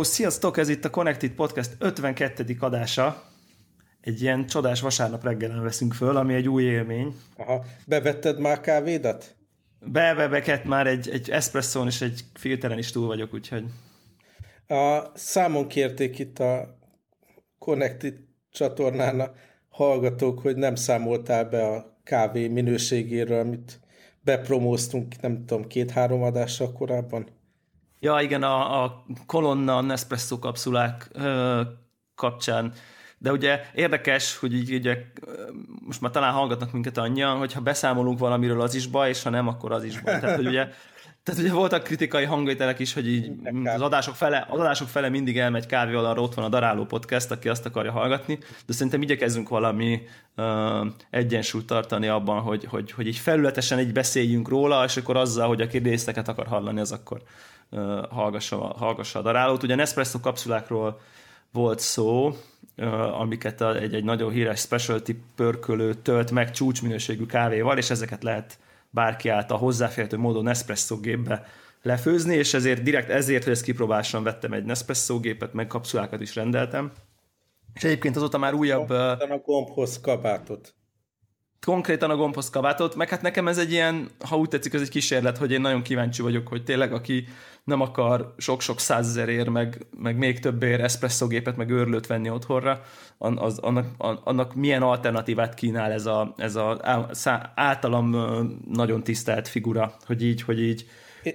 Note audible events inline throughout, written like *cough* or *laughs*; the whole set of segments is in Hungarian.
Hello, sziasztok! Ez itt a Connected Podcast 52. adása. Egy ilyen csodás vasárnap reggelen veszünk föl, ami egy új élmény. Aha, bevetted már kávédat? Be, be, beket már egy, egy espresszón és egy filteren is túl vagyok, úgyhogy... A számon kérték itt a Connected csatornán a hallgatók, hogy nem számoltál be a kávé minőségéről, amit bepromóztunk, nem tudom, két-három adással korábban. Ja, igen, a, a kolonna Nespresso kapszulák ö, kapcsán. De ugye érdekes, hogy így ugye, most már talán hallgatnak minket annyian, hogyha beszámolunk valamiről, az is baj, és ha nem, akkor az is baj. Tehát, hogy ugye, *laughs* tehát ugye voltak kritikai hangvételek is, hogy így az adások fele, az adások fele mindig elmegy kávéval, arra ott van a Daráló Podcast, aki azt akarja hallgatni, de szerintem igyekezzünk valami uh, egyensúlyt tartani abban, hogy, hogy, hogy így felületesen így beszéljünk róla, és akkor azzal, hogy aki részleteket akar hallani, az akkor hallgassa, hallgassa a darálót. Ugye Nespresso kapszulákról volt szó, amiket egy, egy nagyon híres specialty pörkölő tölt meg csúcsminőségű kávéval, és ezeket lehet bárki által hozzáférhető módon Nespresso gépbe lefőzni, és ezért direkt ezért, hogy ezt kipróbásan vettem egy Nespresso gépet, meg kapszulákat is rendeltem. És egyébként azóta már újabb... A gombhoz kabátot konkrétan a gombhoz kabátot, meg hát nekem ez egy ilyen, ha úgy tetszik, ez egy kísérlet, hogy én nagyon kíváncsi vagyok, hogy tényleg aki nem akar sok-sok százezerért, meg, meg még többért eszpresszogépet, meg őrlőt venni otthonra, az, annak, annak milyen alternatívát kínál ez a, ez a általam nagyon tisztelt figura, hogy így, hogy így.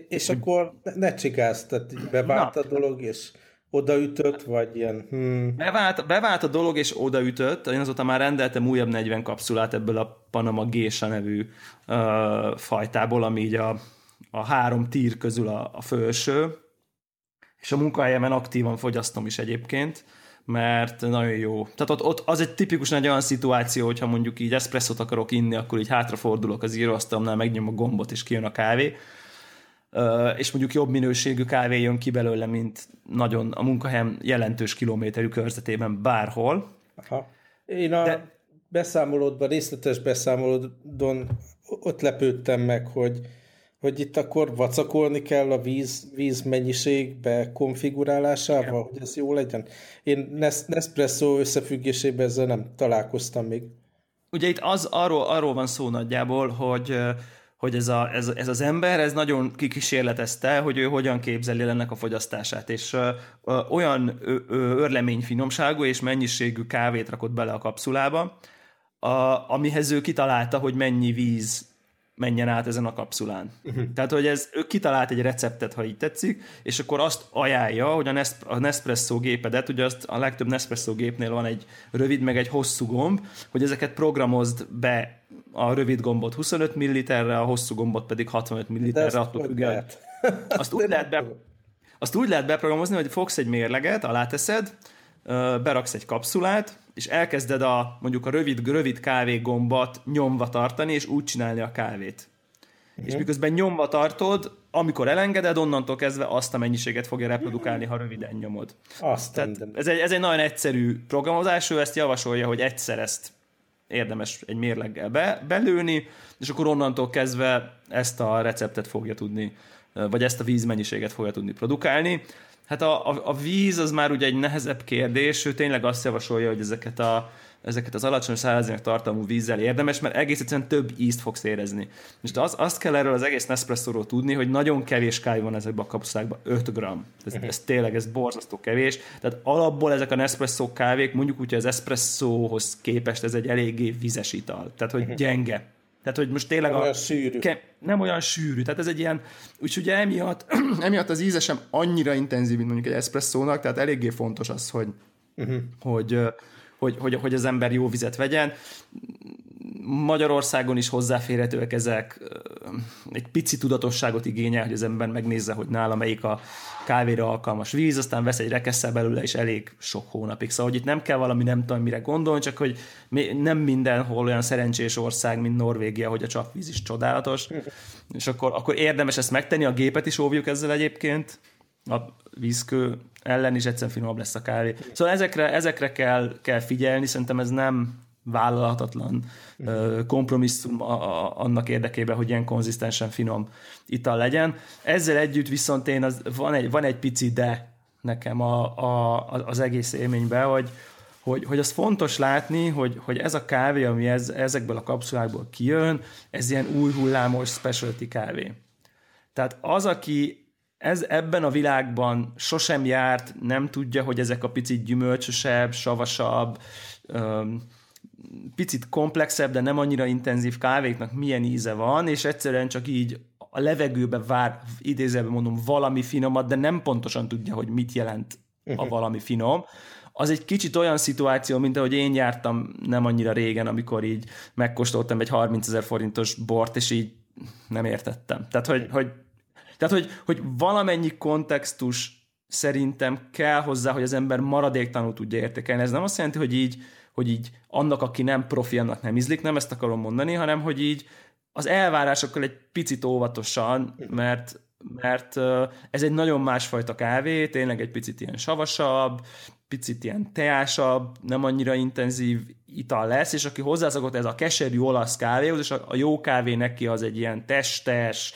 És hogy, akkor ne csigázz, tehát bevált a dolog, és odaütött, vagy ilyen... Hmm. Bevált, bevált a dolog, és odaütött. Én azóta már rendeltem újabb 40 kapszulát ebből a Panama Gésa nevű uh, fajtából, ami így a, a három tír közül a, a felső. És a munkahelyemen aktívan fogyasztom is egyébként, mert nagyon jó. Tehát ott, ott az egy tipikus egy olyan szituáció, hogyha mondjuk így eszpresszot akarok inni, akkor így hátrafordulok az íróasztalomnál, megnyom a gombot, és kijön a kávé és mondjuk jobb minőségű kávé jön ki belőle, mint nagyon a munkahelyem jelentős kilométerű körzetében bárhol. Aha. Én a De... beszámolódban, részletes beszámolódon ott lepődtem meg, hogy, hogy itt akkor vacakolni kell a víz, víz mennyiségbe konfigurálásával, Igen. hogy ez jó legyen. Én Nespresso összefüggésében ezzel nem találkoztam még. Ugye itt az arról, arról van szó nagyjából, hogy hogy ez, a, ez, ez az ember, ez nagyon kikísérletezte, hogy ő hogyan képzeli ennek a fogyasztását, és ö, ö, olyan ö, ö, örlemény finomságú és mennyiségű kávét rakott bele a kapszulába, a, amihez ő kitalálta, hogy mennyi víz menjen át ezen a kapszulán. Uh-huh. Tehát, hogy ez, ő kitalált egy receptet, ha így tetszik, és akkor azt ajánlja, hogy a, Nes- a Nespresso gépedet, ugye azt a legtöbb Nespresso gépnél van egy rövid, meg egy hosszú gomb, hogy ezeket programozd be a rövid gombot 25 ml-re, a hosszú gombot pedig 65 ml-re, attól függően. Azt úgy *laughs* lehet be, azt úgy lehet beprogramozni, hogy fogsz egy mérleget, aláteszed, beraksz egy kapszulát, és elkezded a, mondjuk a rövid, rövid kávégombat nyomva tartani, és úgy csinálni a kávét. Uh-huh. És miközben nyomva tartod, amikor elengeded, onnantól kezdve azt a mennyiséget fogja reprodukálni, ha röviden nyomod. Azt Tehát ez, egy, ez egy nagyon egyszerű programozás, ő ezt javasolja, hogy egyszer ezt érdemes egy mérleggel be, belőni, és akkor onnantól kezdve ezt a receptet fogja tudni, vagy ezt a vízmennyiséget fogja tudni produkálni. Hát a, a, a víz az már ugye egy nehezebb kérdés, ő tényleg azt javasolja, hogy ezeket a ezeket az alacsony százalékos tartalmú vízzel érdemes, mert egész egyszerűen több ízt fogsz érezni. Most az, azt kell erről az egész Nespresso-ról tudni, hogy nagyon kevés kávé van ezekben a kapszulákban, 5 gram. Ez, uh-huh. ez tényleg, ez borzasztó kevés. Tehát alapból ezek a Nespresso kávék, mondjuk úgy, hogy az espressohoz képest ez egy eléggé vizes ital. Tehát, hogy uh-huh. gyenge. Tehát, hogy most tényleg nem a, olyan sűrű. Ke, nem olyan sűrű. Tehát ez egy ilyen, úgyhogy ugye emiatt, *clears throat* emiatt az íze sem annyira intenzív, mint mondjuk egy espresszónak, tehát eléggé fontos az, hogy, uh-huh. hogy hogy, hogy, hogy az ember jó vizet vegyen. Magyarországon is hozzáférhetőek ezek, egy pici tudatosságot igényel, hogy az ember megnézze, hogy nála melyik a kávéra alkalmas víz, aztán vesz egy rekesszel belőle, és elég sok hónapig. Szóval, hogy itt nem kell valami nem tudom mire gondolni, csak hogy nem mindenhol olyan szerencsés ország, mint Norvégia, hogy a csapvíz is csodálatos, és akkor, akkor érdemes ezt megtenni, a gépet is óvjuk ezzel egyébként, a vízkő ellen is egyszerűen finomabb lesz a kávé. Szóval ezekre, ezekre kell, kell figyelni, szerintem ez nem vállalhatatlan kompromisszum a, a, annak érdekében, hogy ilyen konzisztensen finom ital legyen. Ezzel együtt viszont én az, van, egy, van egy pici de nekem a, a, az egész élménybe, hogy, hogy, hogy az fontos látni, hogy, hogy ez a kávé, ami ez, ezekből a kapszulákból kijön, ez ilyen új hullámos specialty kávé. Tehát az, aki ez ebben a világban sosem járt, nem tudja, hogy ezek a picit gyümölcsösebb, savasabb, öm, picit komplexebb, de nem annyira intenzív kávéknak milyen íze van, és egyszerűen csak így a levegőbe vár, idézőben mondom, valami finomat, de nem pontosan tudja, hogy mit jelent a mhm. valami finom. Az egy kicsit olyan szituáció, mint ahogy én jártam nem annyira régen, amikor így megkóstoltam egy 30 ezer forintos bort, és így nem értettem. Tehát, hogy, hogy, tehát, hogy, hogy valamennyi kontextus szerintem kell hozzá, hogy az ember maradéktanul tudja értékelni. Ez nem azt jelenti, hogy így, hogy így annak, aki nem profi, annak nem ízlik, nem ezt akarom mondani, hanem hogy így az elvárásokkal egy picit óvatosan, mert mert ez egy nagyon másfajta kávé, tényleg egy picit ilyen savasabb, picit ilyen teásabb, nem annyira intenzív ital lesz, és aki hozzászokott ez a keserű olasz kávéhoz, és a, jó kávé neki az egy ilyen testes,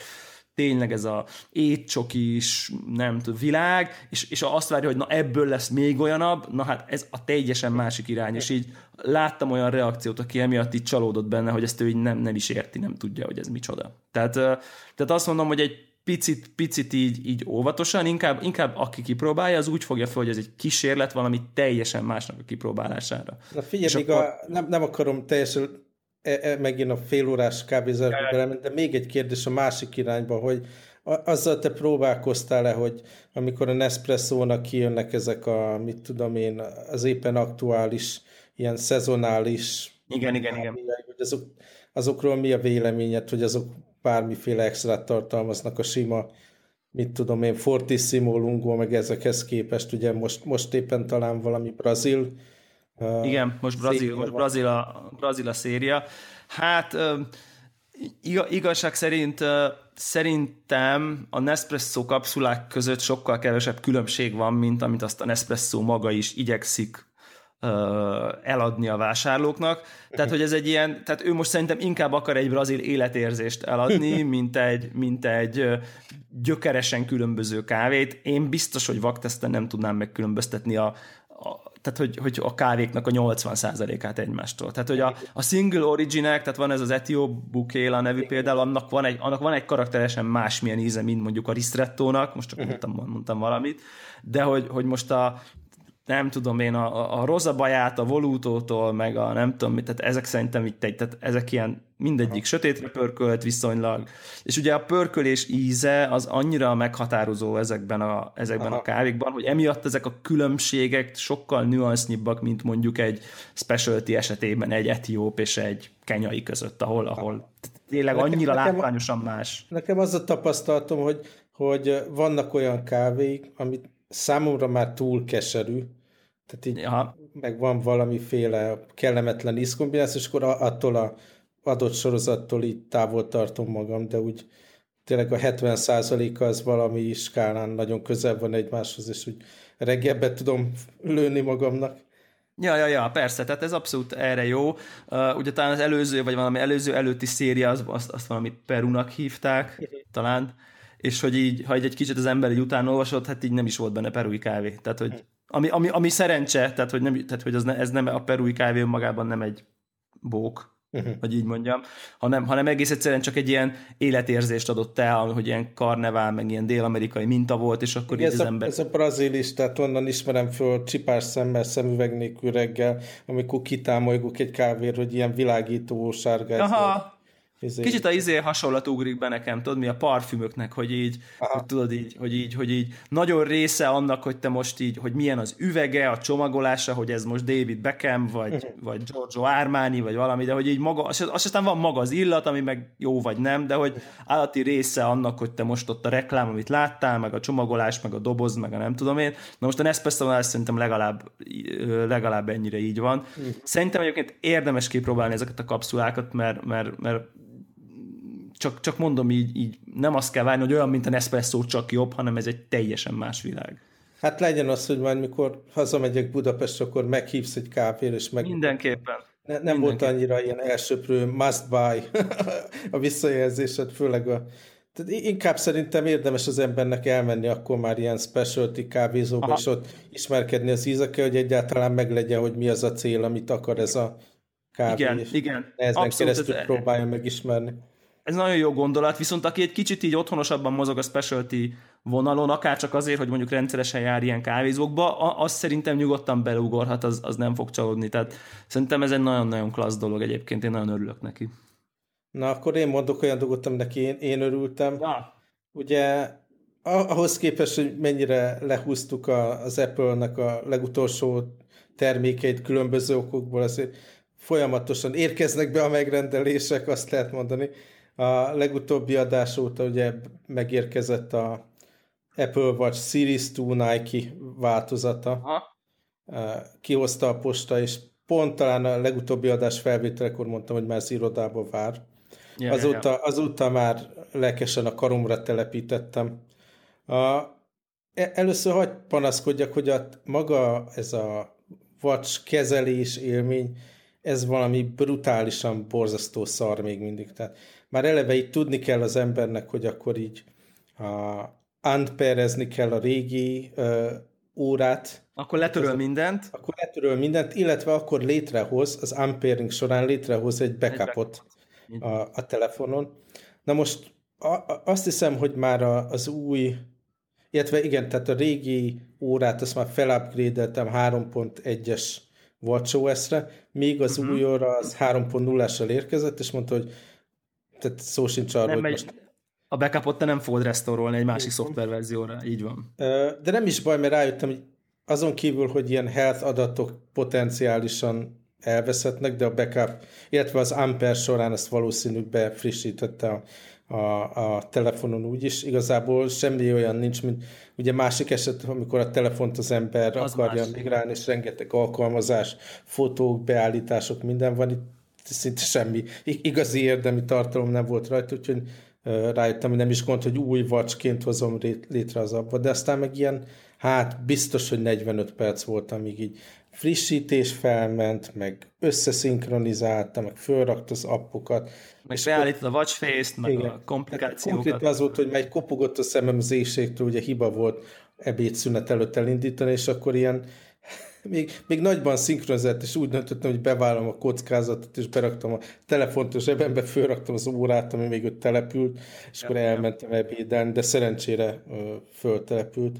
tényleg ez a étcsokis, nem tudom, világ, és, és azt várja, hogy na ebből lesz még olyanabb, na hát ez a teljesen másik irány, és így láttam olyan reakciót, aki emiatt így csalódott benne, hogy ezt ő így nem, nem is érti, nem tudja, hogy ez micsoda. Tehát, tehát azt mondom, hogy egy picit, picit így, így óvatosan, inkább, inkább aki kipróbálja, az úgy fogja fel, hogy ez egy kísérlet valami teljesen másnak a kipróbálására. Na figyelj, még akkor... a, nem, nem akarom teljesen e, e, megint a félórás kávézárba de még egy kérdés a másik irányba, hogy azzal te próbálkoztál-e, hogy amikor a Nespresso-nak kijönnek ezek a, mit tudom én, az éppen aktuális, ilyen szezonális igen, igen, igen. Hogy azok, azokról mi a véleményed, hogy azok bármiféle extra tartalmaznak a sima, mit tudom én, Fortissimo, Lungo, meg ezekhez képest, ugye most, most éppen talán valami brazil. Igen, most brazil, most brazil a, brazil a széria. Hát igazság szerint szerintem a Nespresso kapszulák között sokkal kevesebb különbség van, mint amit azt a Nespresso maga is igyekszik eladni a vásárlóknak. Tehát, hogy ez egy ilyen, tehát ő most szerintem inkább akar egy brazil életérzést eladni, *laughs* mint egy, mint egy gyökeresen különböző kávét. Én biztos, hogy vakteszten nem tudnám megkülönböztetni a tehát hogy, hogy a kávéknak a 80%-át egymástól. Tehát, hogy a, a single originek, tehát van ez az Etió Bukéla nevű például, annak van egy, annak van egy karakteresen másmilyen íze, mint mondjuk a Ristrettónak, most csak mondtam, mondtam valamit, de hogy, hogy most a, nem tudom én, a, a rozabaját, a volútótól, meg a nem tudom mit, tehát ezek szerintem itt egy, tehát ezek ilyen mindegyik Aha. sötétre pörkölt viszonylag, és ugye a pörkölés íze az annyira meghatározó ezekben a, ezekben Aha. a kávékban, hogy emiatt ezek a különbségek sokkal nüansznyibbak, mint mondjuk egy specialty esetében egy etióp és egy kenyai között, ahol, ahol tényleg annyira nekem, látványosan más. Nekem az a tapasztalatom, hogy, hogy vannak olyan kávék, amit számomra már túl keserű, tehát így ja. meg van valamiféle kellemetlen ízkombináció, és akkor attól a adott sorozattól így távol tartom magam, de úgy tényleg a 70%-a az valami skálán nagyon közel van egymáshoz, és úgy reggelbe tudom lőni magamnak. Ja, ja, ja, persze, tehát ez abszolút erre jó. Uh, ugye talán az előző, vagy valami előző előtti széria, az, azt, azt valami Perunak hívták, talán, és hogy így, ha egy kicsit az ember egy után olvasott, hát így nem is volt benne perui kávé. Tehát, hogy ami, ami, ami szerencse, tehát hogy, nem, tehát, hogy az ne, ez nem a perui kávé magában nem egy bók, uh-huh. hogy így mondjam, hanem, hanem egész egyszerűen csak egy ilyen életérzést adott el, hogy ilyen karnevál, meg ilyen dél-amerikai minta volt, és akkor Igen, így ez az a, ember... Ez a brazil is, tehát onnan ismerem föl csipás szemmel, szemüveg nélkül reggel, amikor kitámoljuk egy kávér, hogy ilyen világító sárgás. Aha, Izé. Kicsit a izé hasonlat ugrik be nekem, tudod mi, a parfümöknek, hogy így, hogy tudod így, hogy így, hogy így nagyon része annak, hogy te most így, hogy milyen az üvege, a csomagolása, hogy ez most David Beckham, vagy, uh-huh. vagy Giorgio Armani, vagy valami, de hogy így maga, az, az aztán van maga az illat, ami meg jó vagy nem, de hogy állati része annak, hogy te most ott a reklám, amit láttál, meg a csomagolás, meg a doboz, meg a nem tudom én. Na most a Nespresso-nál szerintem legalább, legalább ennyire így van. Uh-huh. Szerintem egyébként érdemes kipróbálni ezeket a kapszulákat, mert, mert, mert csak, csak mondom így, így, nem azt kell várni, hogy olyan, mint a Nespresso, csak jobb, hanem ez egy teljesen más világ. Hát legyen az, hogy majd mikor hazamegyek Budapest, akkor meghívsz egy kávér, és meg... Mindenképpen. Ne, nem volt annyira ilyen elsőprő must buy *laughs* a visszajelzésed, főleg a Tehát inkább szerintem érdemes az embernek elmenni akkor már ilyen specialty kávézóba, Aha. és ott ismerkedni az ízekkel, hogy egyáltalán meglegyen, hogy mi az a cél, amit akar ez a kávé. Igen, igen. Ezen keresztül ez, próbálja megismerni. Ez nagyon jó gondolat, viszont aki egy kicsit így otthonosabban mozog a specialty vonalon, akár csak azért, hogy mondjuk rendszeresen jár ilyen kávézókba, az szerintem nyugodtan belugorhat, az, az nem fog csalódni. Tehát szerintem ez egy nagyon-nagyon klassz dolog egyébként, én nagyon örülök neki. Na, akkor én mondok olyan dolgot, aminek én, én örültem. Ja. Ugye ahhoz képest, hogy mennyire lehúztuk a, az Apple-nek a legutolsó termékeit különböző okokból, azért folyamatosan érkeznek be a megrendelések, azt lehet mondani. A legutóbbi adás óta ugye megérkezett a Apple Watch Series 2 Nike változata. Aha. Kihozta a posta, és pont talán a legutóbbi adás felvételekor mondtam, hogy már az irodába vár. Ja, azóta, ja, ja. azóta már lelkesen a karomra telepítettem. A, e, először hagyd panaszkodjak, hogy a, maga ez a watch kezelés élmény, ez valami brutálisan borzasztó szar még mindig. Tehát már eleve itt tudni kell az embernek, hogy akkor így a, unperezni kell a régi uh, órát. Akkor letöröl az, mindent. Akkor letöröl mindent, illetve akkor létrehoz, az unpairing során létrehoz egy backupot egy a, a telefonon. Na most a, a, azt hiszem, hogy már a, az új, illetve igen, tehát a régi órát azt már felupgrade-eltem 3.1-es WatchOS-re, még az uh-huh. új óra az 3.0-assal érkezett, és mondta, hogy tehát szó sincs arról, hogy most... A backupot te nem fogod restaurolni egy másik szoftververzióra, így van. De nem is baj, mert rájöttem, hogy azon kívül, hogy ilyen health adatok potenciálisan elveszhetnek, de a backup, illetve az Ampere során ezt valószínűleg befrissítette a, a, a telefonon úgyis. Igazából semmi olyan nincs, mint ugye másik eset, amikor a telefont az ember az akarja más. migrálni, és rengeteg alkalmazás, fotók, beállítások, minden van, itt szinte semmi igazi érdemi tartalom nem volt rajta, úgyhogy rájöttem, hogy nem is gond, hogy új vacsként hozom létre az abba, de aztán meg ilyen, hát biztos, hogy 45 perc volt, amíg így frissítés felment, meg összeszinkronizálta, meg fölrakta az appokat. Meg beállítod a watchface-t, meg igen. a komplikációkat. Konkrét az volt, hogy megy kopogott a szemem az éjségtől, ugye hiba volt ebédszünet előtt elindítani, és akkor ilyen még, még nagyban szinkronizált, és úgy döntöttem, hogy bevállalom a kockázatot, és beraktam a telefont a zsebembe, fölraktam az órát, ami még ott települt, és akkor elmentem ebédelni, de szerencsére ö, föltelepült.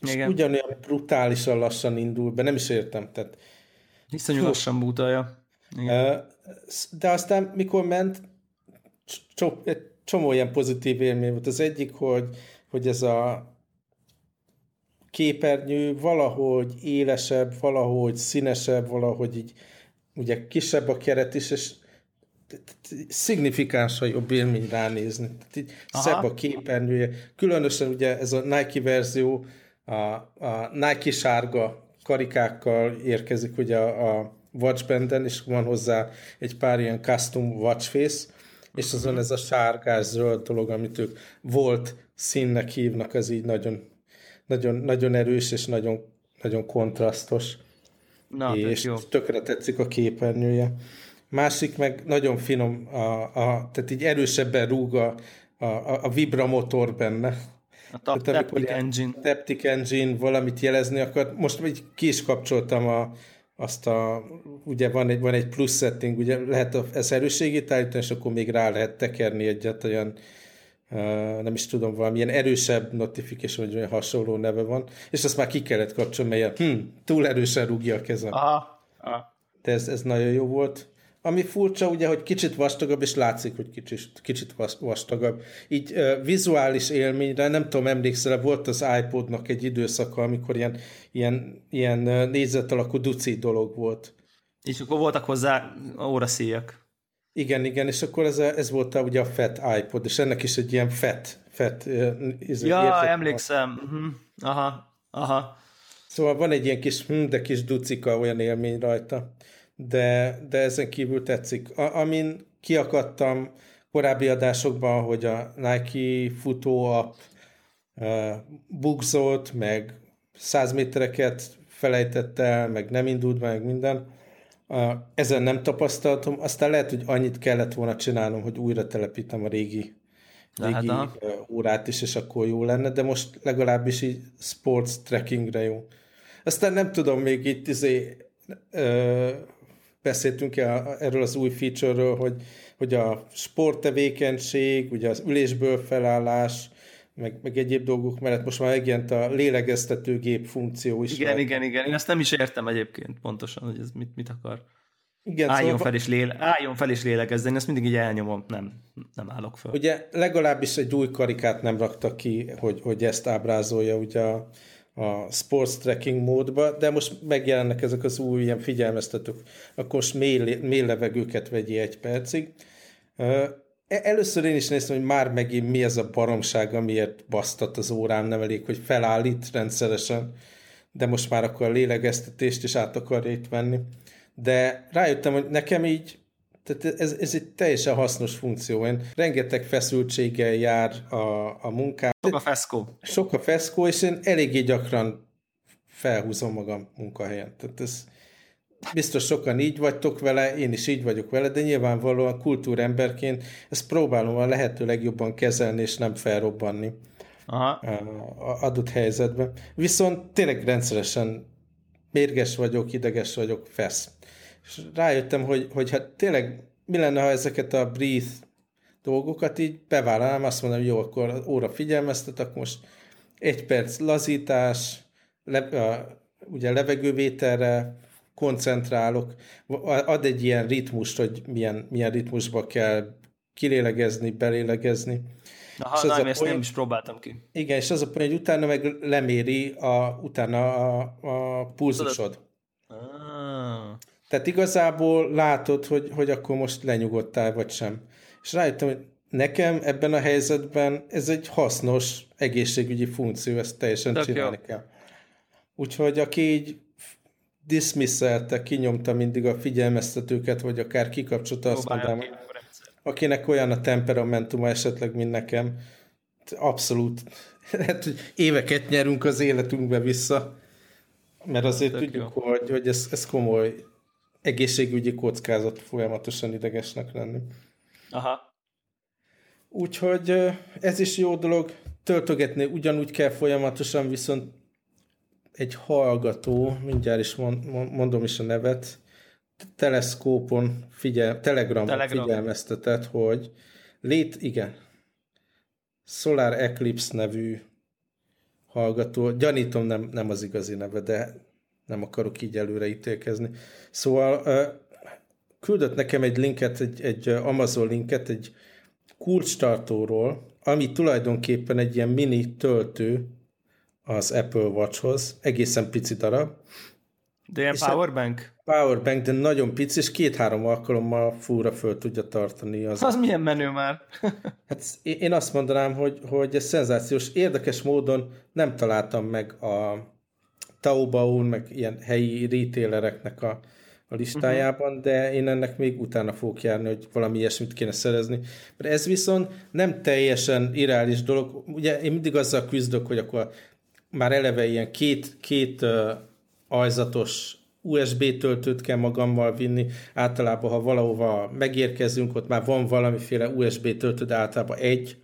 Igen. És ugyanolyan brutálisan lassan indul be, nem is értem. Tehát, Iszonyú lassan bútalja. De aztán, mikor ment, csomó ilyen pozitív élmény volt. Az egyik, hogy, hogy ez a képernyő valahogy élesebb, valahogy színesebb, valahogy így ugye kisebb a keret is, és szignifikánsan jobb élmény ránézni. Tehát így szebb a képernyője. Különösen ugye ez a Nike verzió, a, a Nike sárga karikákkal érkezik ugye a, a watchbanden, és van hozzá egy pár ilyen custom watchface, és azon ez a sárgás zöld dolog, amit ők volt színnek hívnak, az így nagyon nagyon, nagyon erős és nagyon, nagyon kontrasztos. Na, és jó. tökre tetszik a képernyője. Másik meg nagyon finom, a, a, tehát így erősebben rúg a, a, a vibramotor benne. A tap, tehát, Taptic Engine. Taptic Engine valamit jelezni akar. Most így ki is kapcsoltam a, azt a, ugye van egy, van egy plusz setting, ugye lehet ez erősségét állítani, és akkor még rá lehet tekerni egyet olyan nem is tudom, valamilyen erősebb notification, vagy olyan hasonló neve van, és azt már ki kellett kapcsolni, mert hm, túl erősen rúgja a kezem. Aha. Aha. De ez, ez nagyon jó volt. Ami furcsa, ugye, hogy kicsit vastagabb, és látszik, hogy kicsit, kicsit vastagabb. Így uh, vizuális élményre, nem tudom, emlékszel, volt az iPodnak egy időszaka, amikor ilyen, ilyen, ilyen négyzet alakú duci dolog volt. És akkor voltak hozzá óraszíjak. Igen, igen, és akkor ez, a, ez volt a, ugye a FAT iPod, és ennek is egy ilyen FAT, FAT ez Ja, emlékszem. Uh-huh. Aha, aha. Szóval van egy ilyen kis, hm, de kis ducika olyan élmény rajta, de, de ezen kívül tetszik. A, amin kiakadtam korábbi adásokban, hogy a Nike futó uh, bugzolt, meg száz métereket felejtett el, meg nem indult meg minden, ezen nem tapasztaltam, aztán lehet, hogy annyit kellett volna csinálnom, hogy újra telepítem a régi régi hát, órát is, és akkor jó lenne, de most legalábbis így sports trackingre jó. Aztán nem tudom, még itt izé, ö, beszéltünk -e erről az új feature-ről, hogy, hogy a sporttevékenység, ugye az ülésből felállás, meg, meg egyéb dolgok mellett most már megjelent a lélegeztetőgép funkció is. Igen, igen, igen. Én ezt nem is értem egyébként pontosan, hogy ez mit, mit akar. Igen, álljon, szóval... fel és léle, álljon fel és lélegezzen, ezt mindig így elnyomom, nem, nem állok fel. Ugye legalábbis egy új karikát nem raktak ki, hogy, hogy ezt ábrázolja ugye a, a sports tracking módba, de most megjelennek ezek az új ilyen figyelmeztetők, akkor most mély, mély levegőket vegyi egy percig. E, először én is néztem, hogy már megint mi ez a baromság, amiért basztat az órám, nem elég, hogy felállít rendszeresen, de most már akkor a lélegeztetést is át akarja itt venni de rájöttem, hogy nekem így tehát ez, ez egy teljesen hasznos funkció. Én rengeteg feszültséggel jár a, a munkám. Sok a feszkó. Sok a feszkó, és én eléggé gyakran felhúzom magam munkahelyen. Tehát ez biztos sokan így vagytok vele, én is így vagyok vele, de nyilvánvalóan kultúremberként ezt próbálom a lehető legjobban kezelni, és nem felrobbanni Aha. a adott helyzetben. Viszont tényleg rendszeresen mérges vagyok, ideges vagyok, fesz és rájöttem, hogy, hogy hát tényleg mi lenne, ha ezeket a breathe dolgokat így bevállalnám, azt mondom, jó, akkor óra figyelmeztet, akkor most egy perc lazítás, le, a, ugye levegővételre koncentrálok, ad egy ilyen ritmust, hogy milyen, milyen ritmusba kell kilélegezni, belélegezni. Aha, és nem, ezt point, nem is próbáltam ki. Igen, és az a point, hogy utána meg leméri a, utána a, a pulzusod. Ah. Tehát igazából látod, hogy, hogy akkor most lenyugodtál, vagy sem. És rájöttem, hogy nekem ebben a helyzetben ez egy hasznos egészségügyi funkció, ezt teljesen Tök csinálni jó. kell. Úgyhogy aki így dismisszelte, kinyomta mindig a figyelmeztetőket, vagy akár kikapcsolta, azt mondanám, akinek olyan a temperamentuma esetleg, mint nekem, abszolút, *laughs* hát, hogy éveket nyerünk az életünkbe vissza, mert azért Tök tudjuk, jó. hogy, hogy ez, ez komoly egészségügyi kockázat folyamatosan idegesnek lenni. Aha. Úgyhogy ez is jó dolog, töltögetni ugyanúgy kell folyamatosan, viszont egy hallgató, mindjárt is mondom is a nevet, teleszkópon figyel, Telegramon Telegram. figyelmeztetett, hogy lét, igen, Solar Eclipse nevű hallgató, gyanítom nem, nem az igazi neve, de nem akarok így előre ítélkezni. Szóval küldött nekem egy linket, egy, egy Amazon linket, egy kulcstartóról, ami tulajdonképpen egy ilyen mini töltő az Apple Watchhoz, egészen pici darab. De ilyen powerbank? Powerbank, de nagyon pici, és két-három alkalommal fúra föl tudja tartani. Az, az milyen menő már? *laughs* hát én azt mondanám, hogy, hogy ez szenzációs. Érdekes módon nem találtam meg a Taobao-n, meg ilyen helyi retailereknek a, a listájában, uh-huh. de én ennek még utána fogok járni, hogy valami ilyesmit kéne szerezni. Mert ez viszont nem teljesen irreális dolog. Ugye én mindig azzal küzdök, hogy akkor már eleve ilyen két, két uh, ajzatos USB töltőt kell magammal vinni. Általában, ha valahova megérkezünk, ott már van valamiféle USB töltő, de általában egy.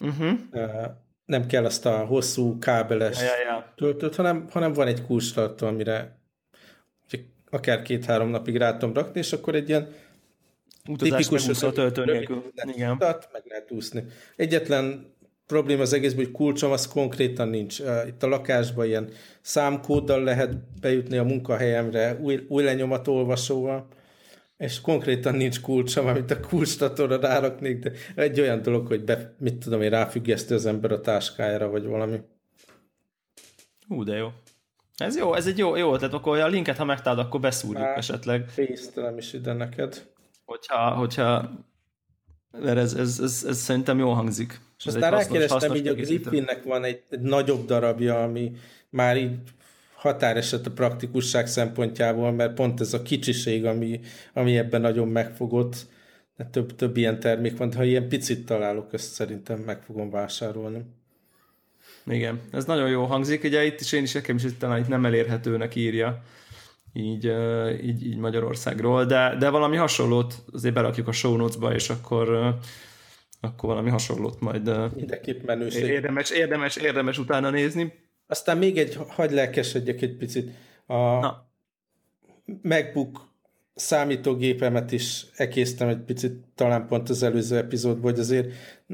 Uh-huh. Uh, nem kell azt a hosszú kábeles ja, ja, ja. töltőt, hanem, hanem van egy kulcstartó, amire akár két-három napig rá tudom rakni, és akkor egy ilyen Utazás tipikus töltő nélkül. Igen. Tart, meg lehet úszni. Egyetlen probléma az egészben, hogy kulcsom az konkrétan nincs. Itt a lakásban ilyen számkóddal lehet bejutni a munkahelyemre, új, új lenyomat olvasóval, és konkrétan nincs kulcsom, amit a kulcstatóra ráraknék, de egy olyan dolog, hogy be, mit tudom én, ráfüggeszti az ember a táskájára, vagy valami. Hú, de jó. Ez jó, ez egy jó, jó tehát akkor a linket, ha megtalálod, akkor beszúrjuk Már esetleg. Fésztelem is ide neked. Hogyha, hogyha mert ez, ez, ez, ez szerintem jól hangzik. És aztán rákerestem, így a Gripfinnek van egy, egy nagyobb darabja, ami már így határeset a praktikusság szempontjából, mert pont ez a kicsiség, ami, ami ebben nagyon megfogott, de több, több ilyen termék van, de ha ilyen picit találok, ezt szerintem meg fogom vásárolni. Igen, ez nagyon jó hangzik, ugye itt is én is nekem is talán itt nem elérhetőnek írja, így, így, így Magyarországról, de, de valami hasonlót azért berakjuk a show notes-ba, és akkor akkor valami hasonlót majd Mindenképp menőség. Érdemes, érdemes, érdemes utána nézni. Aztán még egy, hagy lelkesedjek egy picit. A Na. MacBook számítógépemet is ekésztem egy picit, talán pont az előző epizódban, hogy azért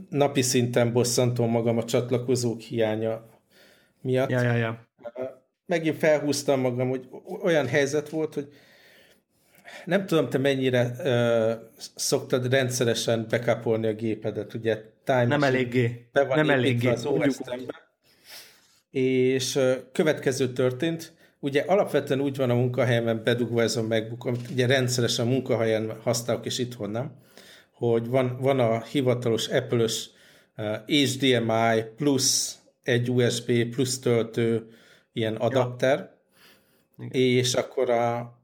napi szinten bosszantom magam a csatlakozók hiánya miatt. Ja, ja, ja. Megint felhúztam magam, hogy olyan helyzet volt, hogy nem tudom, te mennyire uh, szoktad rendszeresen bekapolni a gépedet, ugye Time nem eléggé. Be van nem eléggé. Az és uh, következő történt, ugye alapvetően úgy van a munkahelyemen bedugva ez a MacBook, amit ugye rendszeresen a munkahelyen használok, és itthon nem, hogy van, van a hivatalos Apple-ös uh, HDMI plusz egy USB plusz töltő ilyen adapter, ja. és akkor a,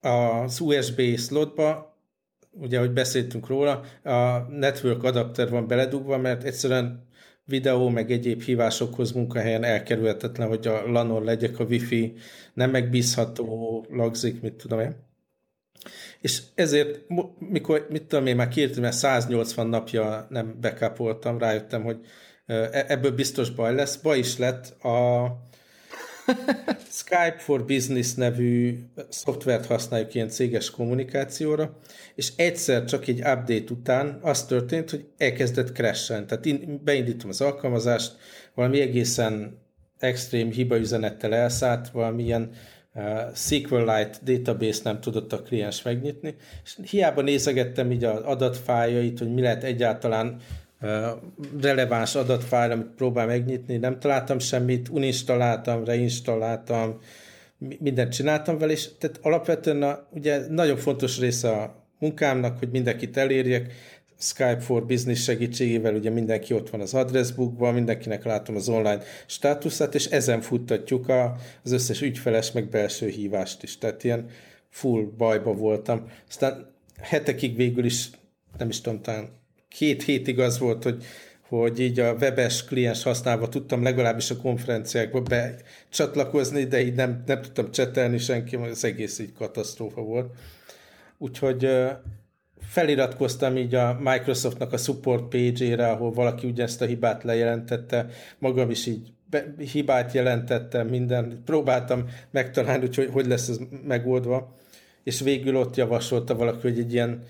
az USB slotba, ugye, ahogy beszéltünk róla, a network adapter van beledugva, mert egyszerűen videó, meg egyéb hívásokhoz munkahelyen elkerülhetetlen, hogy a LAN-on legyek, a wifi nem megbízható, lagzik, mit tudom én. És ezért, mikor, mit tudom én, már két, mert 180 napja nem backupoltam, rájöttem, hogy e-, ebből biztos baj lesz. Baj is lett a *laughs* Skype for Business nevű szoftvert használjuk ilyen céges kommunikációra, és egyszer csak egy update után az történt, hogy elkezdett crashen. Tehát én beindítom az alkalmazást, valami egészen extrém hibaüzenettel elszállt, valamilyen uh, SQLite database nem tudott a kliens megnyitni, és hiába nézegettem így az adatfájait, hogy mi lehet egyáltalán releváns adatfájl, amit próbál megnyitni, nem találtam semmit, uninstalláltam, reinstalláltam, mindent csináltam vele, és tehát alapvetően a, ugye nagyon fontos része a munkámnak, hogy mindenkit elérjek, Skype for Business segítségével ugye mindenki ott van az addressbookban, mindenkinek látom az online státuszát, és ezen futtatjuk a, az összes ügyfeles meg belső hívást is. Tehát ilyen full bajba voltam. Aztán hetekig végül is, nem is tudom, talán két hétig az volt, hogy, hogy így a webes kliens használva tudtam legalábbis a konferenciákba becsatlakozni, de így nem, nem tudtam csetelni senki, az egész így katasztrófa volt. Úgyhogy feliratkoztam így a Microsoftnak a support page-ére, ahol valaki ugyanezt a hibát lejelentette, magam is így be, hibát jelentettem, minden, próbáltam megtalálni, hogy hogy, lesz ez megoldva, és végül ott javasolta valaki, hogy egy ilyen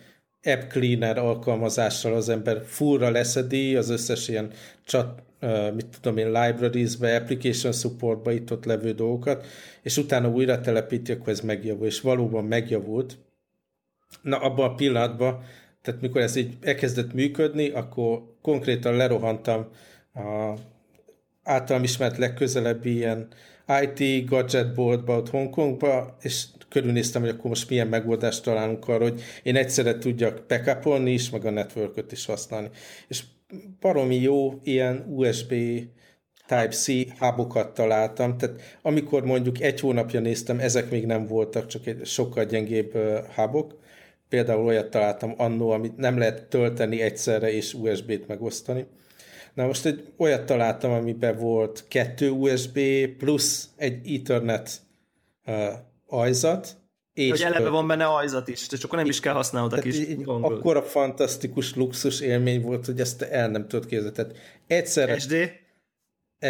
app cleaner alkalmazással az ember fullra leszedi az összes ilyen chat, mit tudom én, libraries-be, application supportba itt ott levő dolgokat, és utána újra telepíti, akkor ez megjavul, és valóban megjavult. Na, abban a pillanatban, tehát mikor ez így elkezdett működni, akkor konkrétan lerohantam a általam ismert legközelebbi ilyen IT gadget boardba ott Hongkongba, és körülnéztem, hogy akkor most milyen megoldást találunk arra, hogy én egyszerre tudjak backupolni is, meg a networköt is használni. És baromi jó ilyen USB Type-C hubokat találtam, tehát amikor mondjuk egy hónapja néztem, ezek még nem voltak, csak egy sokkal gyengébb hubok. Például olyat találtam annó, amit nem lehet tölteni egyszerre és USB-t megosztani. Na most egy olyat találtam, amiben volt kettő USB plusz egy Ethernet ajzat. És hogy eleve van benne ajzat is, és akkor nem is kell használnod a kis. Akkor a fantasztikus luxus élmény volt, hogy ezt el nem tudod képzelni. Tehát egyszerre... SD?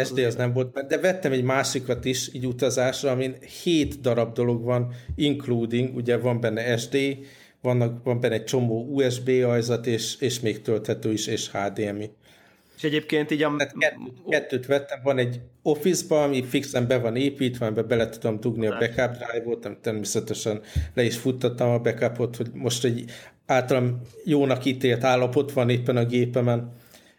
SD az nem volt, de vettem egy másikat is így utazásra, amin hét darab dolog van, including, ugye van benne SD, vannak, van benne egy csomó USB ajzat, és, és még tölthető is, és HDMI. És egyébként így a... kettőt, kettőt vettem, van egy Office-ban, ami fixen be van építve, amiben bele tudom dugni a backup drive-ot, amit természetesen le is futtattam a backupot, hogy most egy általam jónak ítélt állapot van éppen a gépemen,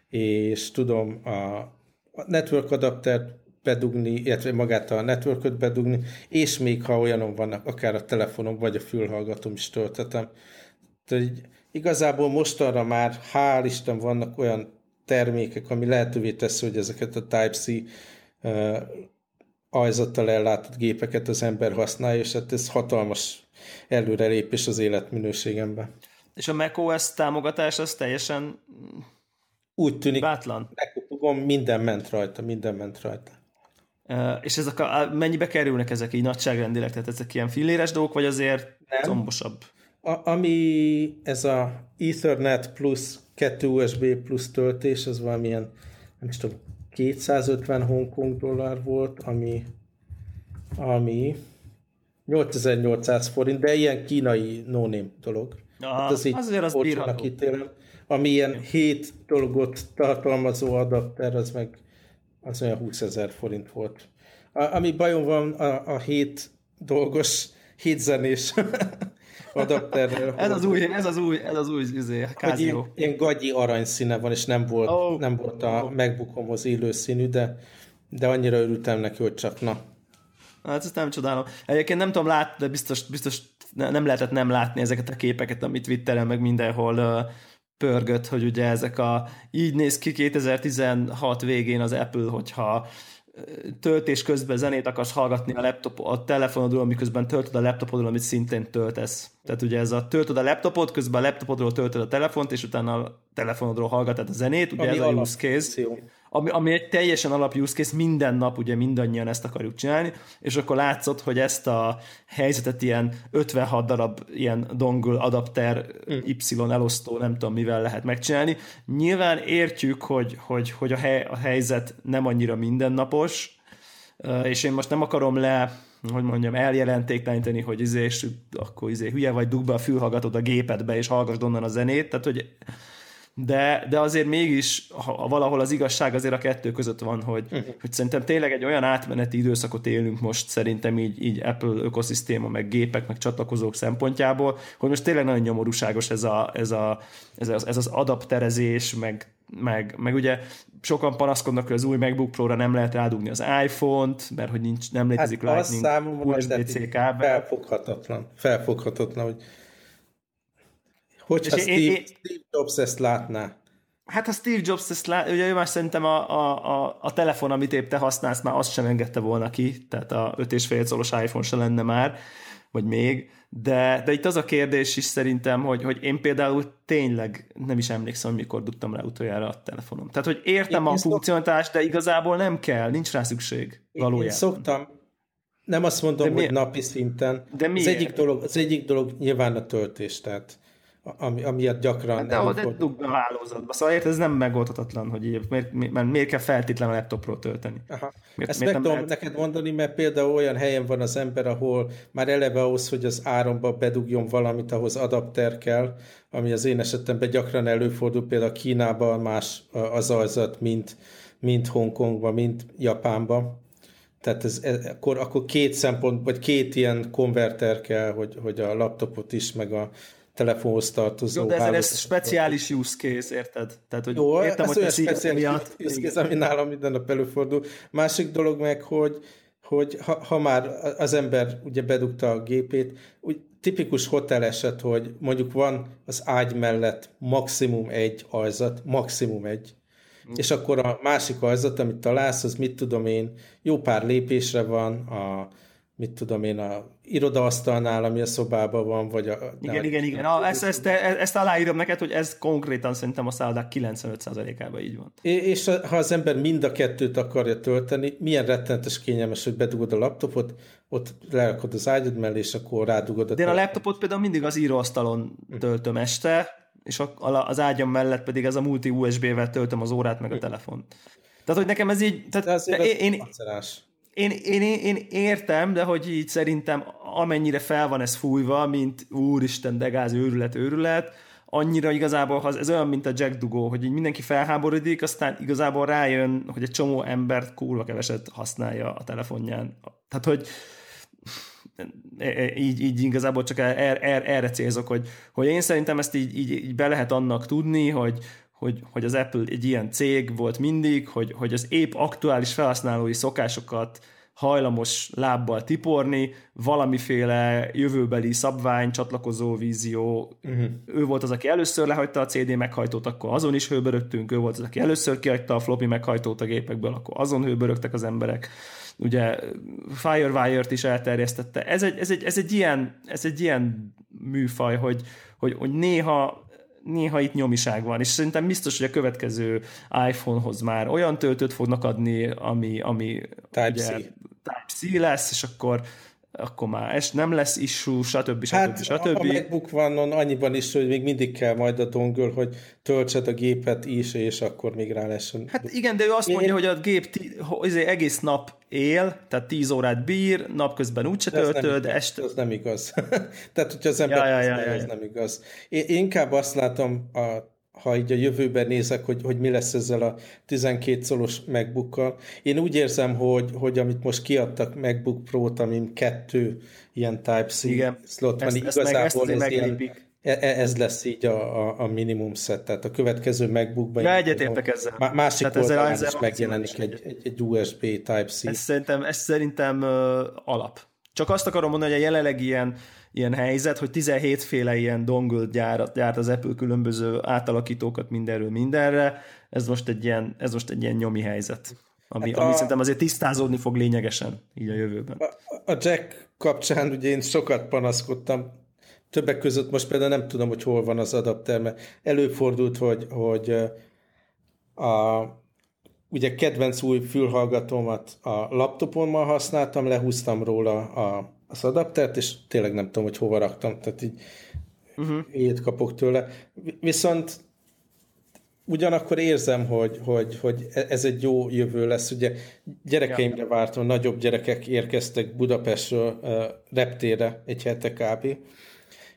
és tudom a network adapter bedugni, illetve magát a networköt bedugni, és még ha olyanom vannak, akár a telefonom, vagy a fülhallgatom is töltetem. Tehát igazából mostanra már hál' Isten vannak olyan termékek, ami lehetővé teszi, hogy ezeket a Type-C uh, ajzattal ellátott gépeket az ember használja, és hát ez hatalmas előrelépés az életminőségemben. És a macOS támogatás az teljesen úgy tűnik, bátlan. Megkopogom, minden ment rajta, minden ment rajta. Uh, és ezek a, mennyibe kerülnek ezek így nagyságrendileg? Tehát ezek ilyen filléres dolgok, vagy azért Nem. combosabb? A, ami ez a Ethernet plusz 2 USB plusz töltés, az valamilyen, nem is tudom, 250 Hongkong dollár volt, ami, ami 8800 forint, de ilyen kínai no dolog. Aha, hát az így azért az bírható. Ítélem. Ami ilyen 7 dolgot tartalmazó adapter, az meg az olyan 20 ezer forint volt. A, ami bajom van a, a 7 dolgos, 7 zenés *laughs* adapterrel. ez az új, ez az új, ez az új izé, ilyen, ilyen gagyi aranyszíne van, és nem volt, oh. nem volt a oh. MacBookomhoz illő színű, de, de annyira örültem neki, hogy csak na. Hát ezt nem csodálom. Egyébként nem tudom látni, de biztos, biztos nem lehetett nem látni ezeket a képeket, amit Twitteren meg mindenhol uh, pörgött, hogy ugye ezek a így néz ki 2016 végén az Apple, hogyha töltés közben zenét akarsz hallgatni a, laptop, a telefonodról, miközben töltöd a laptopodról, amit szintén töltesz. Tehát ugye ez a töltöd a laptopot, közben a laptopodról töltöd a telefont, és utána a telefonodról hallgatod a zenét, ugye Ami ez a use case ami, ami egy teljesen alap use case, minden nap ugye mindannyian ezt akarjuk csinálni, és akkor látszott, hogy ezt a helyzetet ilyen 56 darab ilyen dongle adapter mm. Y elosztó, nem tudom mivel lehet megcsinálni. Nyilván értjük, hogy, hogy, hogy a, hely, a helyzet nem annyira mindennapos, és én most nem akarom le hogy mondjam, eljelentékteleníteni, hogy izé, és akkor izé hülye vagy, dugd be a fülhallgatót a gépedbe, és hallgassd onnan a zenét, tehát hogy de, de azért mégis ha valahol az igazság azért a kettő között van, hogy, uh-huh. hogy szerintem tényleg egy olyan átmeneti időszakot élünk most szerintem így, így Apple ökoszisztéma, meg gépek, meg csatlakozók szempontjából, hogy most tényleg nagyon nyomorúságos ez, a, ez, a, ez, az, ez az adapterezés, meg, meg, meg ugye sokan panaszkodnak, hogy az új MacBook Pro-ra nem lehet rádugni az iPhone-t, mert hogy nincs, nem létezik hát Lightning USB-C kábel. Felfoghatatlan, felfoghatatlan, hogy Hogyha Steve, én, Steve Jobs ezt látná. Hát ha Steve Jobs ezt lát, ugye ő már szerintem a, a, a, a telefon, amit épp te használsz, már azt sem engedte volna ki, tehát a 5,5 szoros iPhone se lenne már, vagy még, de, de itt az a kérdés is szerintem, hogy, hogy én például tényleg nem is emlékszem, mikor dugtam rá utoljára a telefonom. Tehát, hogy értem én, a funkcionalitást, de igazából nem kell, nincs rá szükség valójában. Én szoktam, nem azt mondom, de hogy napi szinten. De miért? Az egyik, dolog, az egyik dolog nyilván a töltés, tehát ami, amiatt gyakran... Hát de ahol dugd a hálózatba. Szóval érted, ez nem megoldhatatlan, hogy így, miért, miért, miért kell feltétlenül a laptopról tölteni. Aha. Miért, Ezt miért meg tudom lehet... neked mondani, mert például olyan helyen van az ember, ahol már eleve ahhoz, hogy az áramba bedugjon valamit, ahhoz adapter kell, ami az én esetemben gyakran előfordul, például Kínában más az alzat, mint, mint Hongkongban, mint Japánban. Tehát ez, ez, akkor, akkor két szempont, vagy két ilyen konverter kell, hogy, hogy a laptopot is, meg a telefonhoz tartozó. Jó, de ez, ez speciális use case, érted? Tehát, hogy Jó, értem, ez hogy olyan speciális miatt, use case, ami nálam minden nap előfordul. Másik dolog meg, hogy, hogy ha, ha már az ember ugye bedugta a gépét, úgy tipikus hotel eset, hogy mondjuk van az ágy mellett maximum egy ajzat, maximum egy, mm. és akkor a másik ajzat, amit találsz, az mit tudom én, jó pár lépésre van, a mit tudom én, a irodaasztalnál, ami a szobában van, vagy a... Igen, igen, igen. A, ezt, ezt, ezt aláírom neked, hogy ez konkrétan szerintem a szállodák 95%-ában így van. És ha az ember mind a kettőt akarja tölteni, milyen rettenetes kényelmes, hogy bedugod a laptopot, ott lerakod az ágyad mellé, és akkor rádugod a... De én a laptopot például mindig az íróasztalon töltöm este, és az ágyam mellett pedig ez a multi USB-vel töltöm az órát, meg a telefon. Tehát, hogy nekem ez így... Tehát, de azért én, én, én, én, én értem, de hogy így szerintem amennyire fel van ez fújva, mint úristen, degáz, őrület, őrület, annyira igazából, ha ez olyan, mint a Jack Dugó, hogy így mindenki felháborodik, aztán igazából rájön, hogy egy csomó embert kurva keveset használja a telefonján. Tehát, hogy e, e, így, így igazából csak er, er, erre célzok, hogy, hogy én szerintem ezt így, így, így be lehet annak tudni, hogy, hogy, hogy az Apple egy ilyen cég volt mindig, hogy, hogy az épp aktuális felhasználói szokásokat hajlamos lábbal tiporni, valamiféle jövőbeli szabvány, csatlakozó vízió. Uh-huh. Ő volt az, aki először lehagyta a CD meghajtót, akkor azon is hőbörögtünk, ő volt az, aki először kihagyta a floppy meghajtót a gépekből, akkor azon hőbörögtek az emberek. Ugye Firewire-t is elterjesztette. Ez egy, ez egy, ez egy, ilyen, ez egy ilyen műfaj, hogy, hogy, hogy néha néha itt nyomiság van, és szerintem biztos, hogy a következő iPhone-hoz már olyan töltőt fognak adni, ami, ami Type-C. Type-C lesz, és akkor akkor már es, nem lesz issue, stb. stb. Hát stb. a MacBook van annyiban is, hogy még mindig kell majd a dongle, hogy töltsed a gépet is, és akkor még rá lesz. Hát igen, de ő azt mondja, Én... hogy a gép tí, izé, egész nap él, tehát 10 órát bír, napközben úgyse töltöd, ez este... Ez nem igaz. *laughs* tehát, hogyha az ember Ja, ja, ja, ja, ez ja. nem igaz. Én inkább azt látom, a, ha így a jövőben nézek, hogy, hogy mi lesz ezzel a 12 szolos MacBookkal. Én úgy érzem, hogy, hogy amit most kiadtak MacBook Pro-t, amin kettő ilyen Type-C Igen. slot van, Ezt, ezt ezt igazából azért ez, ilyen, e- e- ez lesz így a, a, a minimum set, tehát a következő MacBookban Ja, egyetértek ezzel. Má- másik Tehát oldalán ezzel is megjelenik egy, egy, egy USB Type-C. Ez szerintem, ez szerintem uh, alap. Csak azt akarom mondani, hogy a jelenleg ilyen, ilyen helyzet, hogy 17 féle ilyen dongle gyárt, gyárt az Apple különböző átalakítókat mindenről mindenre, ez most egy ilyen, ez most egy ilyen nyomi helyzet. Ami, Hát ami a- szerintem azért tisztázódni fog lényegesen így a jövőben. A, a Jack kapcsán ugye én sokat panaszkodtam, többek között most például nem tudom, hogy hol van az adapter, mert előfordult, hogy, hogy a, ugye kedvenc új fülhallgatómat a laptopommal használtam, lehúztam róla a, az adaptert, és tényleg nem tudom, hogy hova raktam, tehát így uh-huh. ilyet kapok tőle. Vi- Viszont ugyanakkor érzem, hogy, hogy, hogy e- ez egy jó jövő lesz. Ugye gyerekeimre vártam, nagyobb gyerekek érkeztek Budapestről uh, reptére egy hete kb.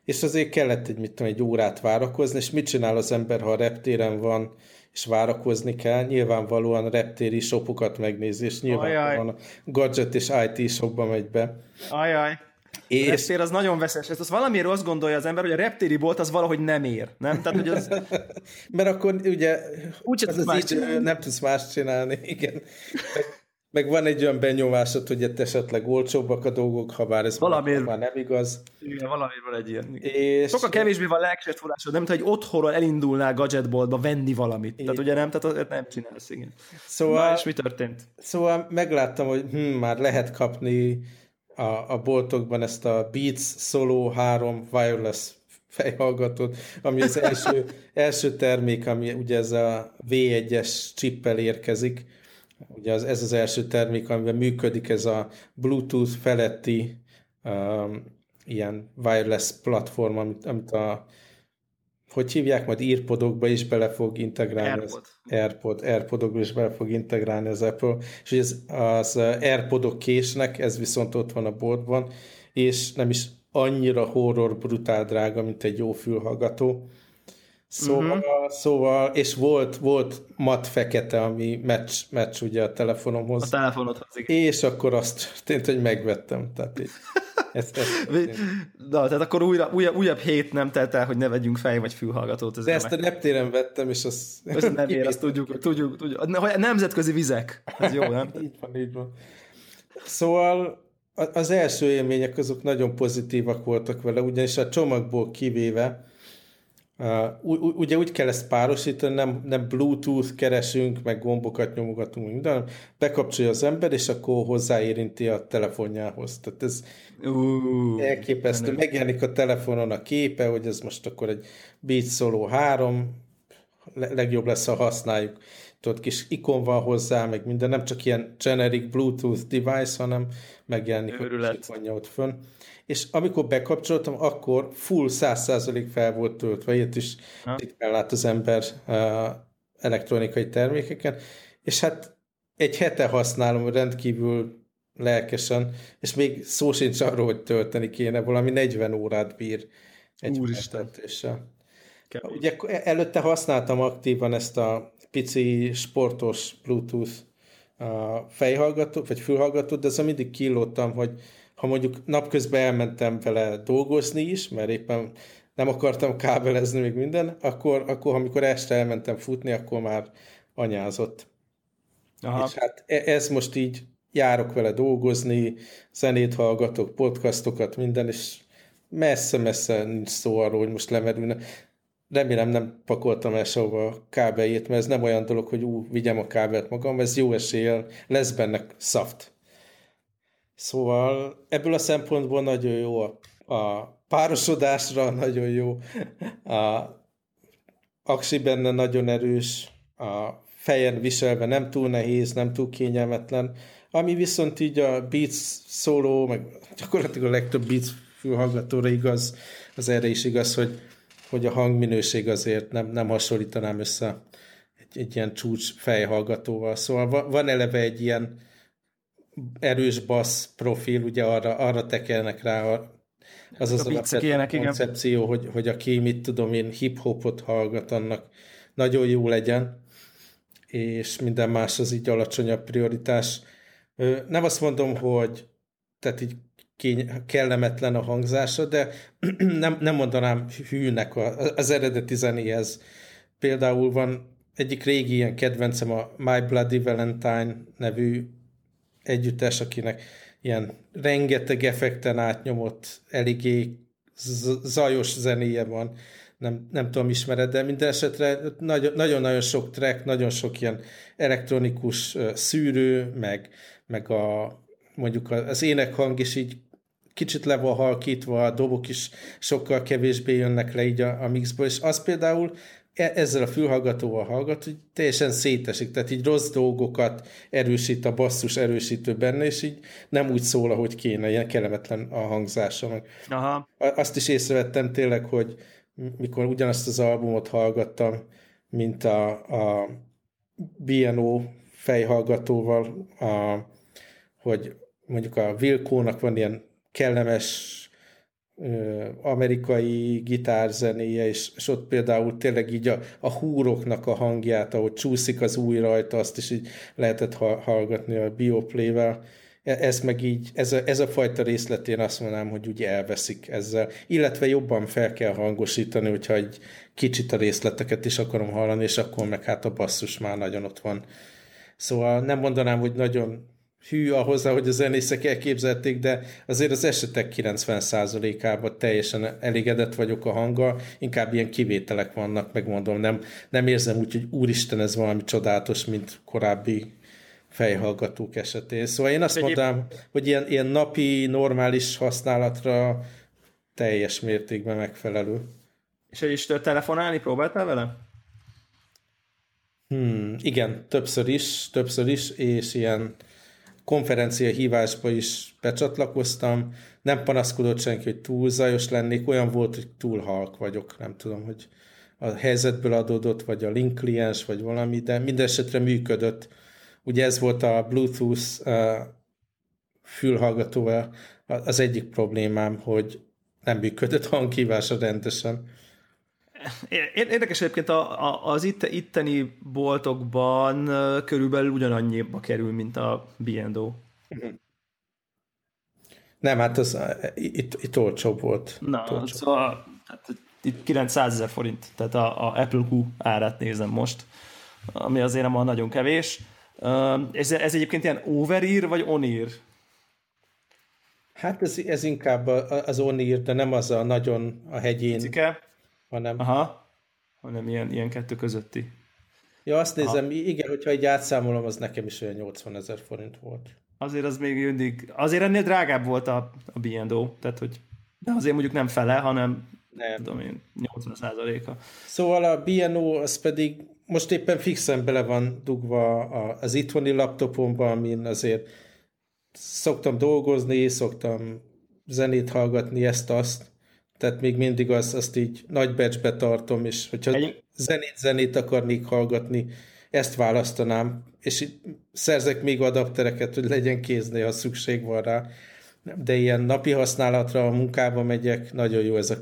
És azért kellett egy, mit tudom, egy órát várakozni, és mit csinál az ember, ha a reptéren van, és várakozni kell? Nyilvánvalóan reptéri shopokat megnézi, és nyilvánvalóan a gadget és IT shopba megy be. Ajaj. És- reptér az nagyon veszes. Ezt az valamiért azt gondolja az ember, hogy a reptéri bolt az valahogy nem ér. Nem? Tehát, hogy az, *laughs* Mert akkor ugye Úgyse az az idő, nem tudsz más csinálni, igen. *laughs* Meg, van egy olyan benyomásod, hogy itt esetleg olcsóbbak a dolgok, ha bár ez Valamiért. már nem igaz. igen, valamiért van egy ilyen. És Sokkal kevésbé van lelkesedett forrásod, nem, mint hogy otthonról elindulnál gadgetboltba venni valamit. Tehát ugye nem, tehát azért nem csinálsz, igen. Szóval- Na, és mi történt? Szóval megláttam, hogy hm, már lehet kapni a, a boltokban ezt a Beats Solo 3 wireless fejhallgatót, ami az *laughs* első, első termék, ami ugye ez a V1-es chippel érkezik. Ugye az, ez az első termék, amiben működik ez a Bluetooth feletti um, ilyen wireless platform, amit, amit a hogy hívják, majd írpodokba is bele fog integrálni. Airpod. Az Airpod, Airpodokba is bele fog integrálni az Apple. És hogy ez, az Airpodok késnek, ez viszont ott van a boltban, és nem is annyira horror brutál drága, mint egy jó fülhallgató. Szóval, uh-huh. szóval és volt, volt mat fekete, ami match, match ugye a telefonomhoz. A telefonodhoz, igen. És akkor azt történt, hogy megvettem. Tehát így, ez, ez *laughs* történt. Na, tehát akkor újra, újabb, újabb hét nem telt el, hogy ne vegyünk fej vagy fülhallgatót. Ez De ezt a reptéren vettem, és az... Ez *laughs* nem ér, azt tudjuk, tudjuk, tudjuk. Nemzetközi vizek. Ez jó, nem? *laughs* így van, így van. Szóval az első élmények azok nagyon pozitívak voltak vele, ugyanis a csomagból kivéve, uh, ugye úgy kell ezt párosítani, nem, nem Bluetooth keresünk, meg gombokat nyomogatunk, minden, bekapcsolja az ember, és akkor hozzáérinti a telefonjához. Tehát ez Ú, elképesztő. Megjelenik a telefonon a képe, hogy ez most akkor egy Beats Solo 3, le- legjobb lesz, ha használjuk. Tudod, kis ikon van hozzá, meg minden, nem csak ilyen generic Bluetooth device, hanem megjelenik a Őrület. kis ikonja ott fönn. És amikor bekapcsoltam, akkor full 100% fel volt töltve, ilyet is ritkán lát az ember uh, elektronikai termékeken, és hát egy hete használom rendkívül lelkesen, és még szó sincs arról, hogy tölteni kéne, valami 40 órát bír egy. Kemény. Ugye előtte használtam aktívan ezt a pici sportos Bluetooth fejhallgatót, vagy fülhallgatót, de azon mindig killottam, hogy ha mondjuk napközben elmentem vele dolgozni is, mert éppen nem akartam kábelezni még minden, akkor, akkor amikor este elmentem futni, akkor már anyázott. Aha. És hát e- ez most így járok vele dolgozni, zenét hallgatok, podcastokat, minden, és messze-messze nincs szó arról, hogy most lemerülne. Remélem nem pakoltam el sehova a kábeljét, mert ez nem olyan dolog, hogy ú, vigyem a kábelt magam, ez jó eséllyel lesz benne szaft. Szóval ebből a szempontból nagyon jó a, a párosodásra, nagyon jó. A aksi benne nagyon erős, a fejen viselve nem túl nehéz, nem túl kényelmetlen, ami viszont így a Beats Solo, meg gyakorlatilag a legtöbb Beats fülhallgatóra igaz, az erre is igaz, hogy, hogy a hangminőség azért nem, nem hasonlítanám össze egy, egy ilyen csúcs fejhallgatóval. Szóval van eleve egy ilyen erős bassz profil, ugye arra, arra tekelnek rá az az a koncepció, igen. hogy, hogy aki, mit tudom én, hip-hopot hallgat, annak nagyon jó legyen, és minden más az így alacsonyabb prioritás. Nem azt mondom, hogy tehát így kény, kellemetlen a hangzása, de *clears throat* nem, nem mondanám hűnek az eredeti zenéhez. Például van egyik régi ilyen kedvencem a My Bloody Valentine nevű együttes, akinek ilyen rengeteg effekten átnyomott, eléggé zajos zenéje van, nem, nem tudom, ismered, de minden esetre nagyon-nagyon sok track, nagyon sok ilyen elektronikus szűrő, meg, meg a, mondjuk az énekhang is így kicsit le van halkítva, a dobok is sokkal kevésbé jönnek le így a, a mixből, és az például ezzel a fülhallgatóval hallgat, hogy teljesen szétesik, tehát így rossz dolgokat erősít a basszus erősítő benne, és így nem úgy szól, ahogy kéne, ilyen kellemetlen a hangzása. Meg. Aha. Azt is észrevettem tényleg, hogy mikor ugyanazt az albumot hallgattam, mint a, a BNO fejhallgatóval, a, hogy mondjuk a Wilco-nak van ilyen kellemes amerikai gitárzenéje, és, és ott például tényleg így a, a húroknak a hangját, ahogy csúszik az új rajta, azt is így lehetett hallgatni a Bioplay-vel. E, ez meg így, ez a, ez a fajta részletén azt mondanám, hogy úgy elveszik ezzel. Illetve jobban fel kell hangosítani, hogyha egy kicsit a részleteket is akarom hallani, és akkor meg hát a basszus már nagyon ott van. Szóval nem mondanám, hogy nagyon hű ahhoz, ahogy a zenészek elképzelték, de azért az esetek 90%-ában teljesen elégedett vagyok a hanggal, inkább ilyen kivételek vannak, megmondom, nem, nem érzem úgy, hogy úristen, ez valami csodálatos, mint korábbi fejhallgatók esetén. Szóval én azt Egyéb... mondtam, hogy ilyen, ilyen napi, normális használatra teljes mértékben megfelelő. És is telefonálni próbáltál vele? Hmm, igen, többször is, többször is, és ilyen konferencia hívásba is becsatlakoztam, nem panaszkodott senki, hogy túl zajos lennék, olyan volt, hogy túl halk vagyok, nem tudom, hogy a helyzetből adódott, vagy a link kliens, vagy valami, de minden esetre működött. Ugye ez volt a Bluetooth fülhallgatóval az egyik problémám, hogy nem működött hanghívása rendesen. Érdekes egyébként a, a, az itt, itteni boltokban körülbelül ugyanannyiba kerül, mint a B&O. Nem, hát az itt, itt olcsóbb volt. Na, olcsóbb. szóval hát, itt 900 ezer forint, tehát a, a Apple Q árát nézem most, ami azért nem nagyon kevés. Ez, ez egyébként ilyen overír, vagy onír? Hát ez, ez inkább az onír, de nem az a nagyon a hegyén. Cike? Hanem... Aha, hanem ilyen, ilyen kettő közötti. Ja, azt nézem, Aha. igen, hogyha egy átszámolom, az nekem is olyan 80 ezer forint volt. Azért az még mindig, azért ennél drágább volt a, a B&O, tehát hogy de azért mondjuk nem fele, hanem nem. tudom én, 80 százaléka. Szóval a B&O az pedig most éppen fixen bele van dugva az itthoni laptopomban, amin azért szoktam dolgozni, szoktam zenét hallgatni, ezt-azt, tehát még mindig az, azt így nagy becsbe tartom, és hogyha Egy... zenét, zenét akarnék hallgatni, ezt választanám, és szerzek még adaptereket, hogy legyen kéznél, ha szükség van rá. De ilyen napi használatra a munkába megyek, nagyon jó ez a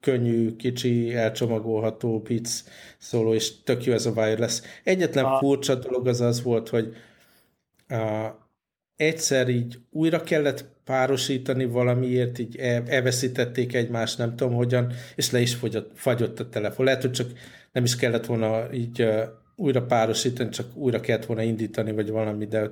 könnyű, kicsi, elcsomagolható pic szóló, és tök jó ez a wireless. Egyetlen a... furcsa dolog az az volt, hogy a, egyszer így újra kellett párosítani valamiért, így elveszítették egymást, nem tudom hogyan, és le is fogyott, fagyott a telefon. Lehet, hogy csak nem is kellett volna így újra párosítani, csak újra kellett volna indítani, vagy valami, de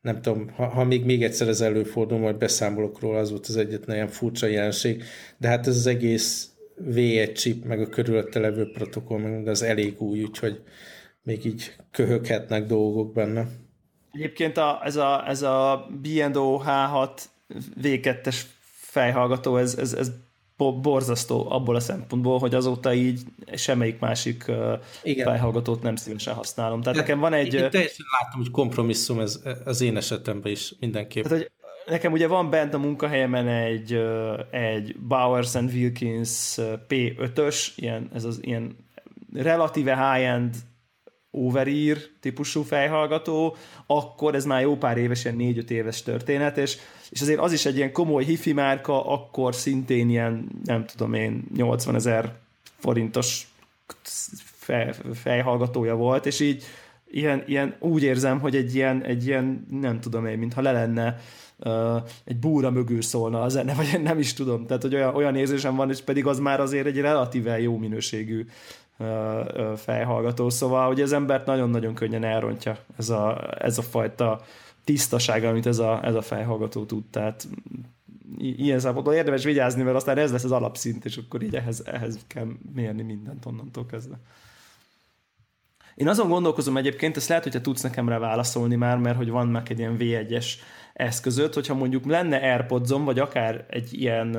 nem tudom, ha, ha még, még egyszer ez előfordul, majd beszámolok róla, az volt az egyetlen ilyen furcsa jelenség, de hát ez az egész V1 chip, meg a körülötte levő protokoll, meg az elég új, úgyhogy még így köhöghetnek dolgok benne. Egyébként a, ez a, ez a B&O H6 V2-es fejhallgató, ez, ez, ez borzasztó abból a szempontból, hogy azóta így semmelyik másik Igen. fejhallgatót nem szívesen használom. Tehát De nekem van egy... Én teljesen látom, hogy kompromisszum ez az én esetemben is mindenképp. Tehát, hogy nekem ugye van bent a munkahelyemen egy, egy Bowers and Wilkins P5-ös, ilyen, ez az ilyen relatíve high-end overear típusú fejhallgató, akkor ez már jó pár éves, ilyen négy-öt éves történet, és, és azért az is egy ilyen komoly hifi márka, akkor szintén ilyen, nem tudom én, 80 ezer forintos fej, fejhallgatója volt, és így ilyen, ilyen, úgy érzem, hogy egy ilyen, egy ilyen, nem tudom én, mintha le lenne uh, egy búra mögül szólna a zene, vagy nem is tudom. Tehát, hogy olyan, olyan érzésem van, és pedig az már azért egy relatíve jó minőségű fejhallgató, szóval hogy az embert nagyon-nagyon könnyen elrontja ez a, ez a fajta tisztaság, amit ez a, ez a fejhallgató tud, tehát ilyen szempontból érdemes vigyázni, mert aztán ez lesz az alapszint, és akkor így ehhez, ehhez kell mérni mindent onnantól kezdve. Én azon gondolkozom egyébként, ezt lehet, hogyha tudsz nekem rá válaszolni már, mert hogy van meg egy ilyen V1-es eszközöt, hogyha mondjuk lenne airpods vagy akár egy ilyen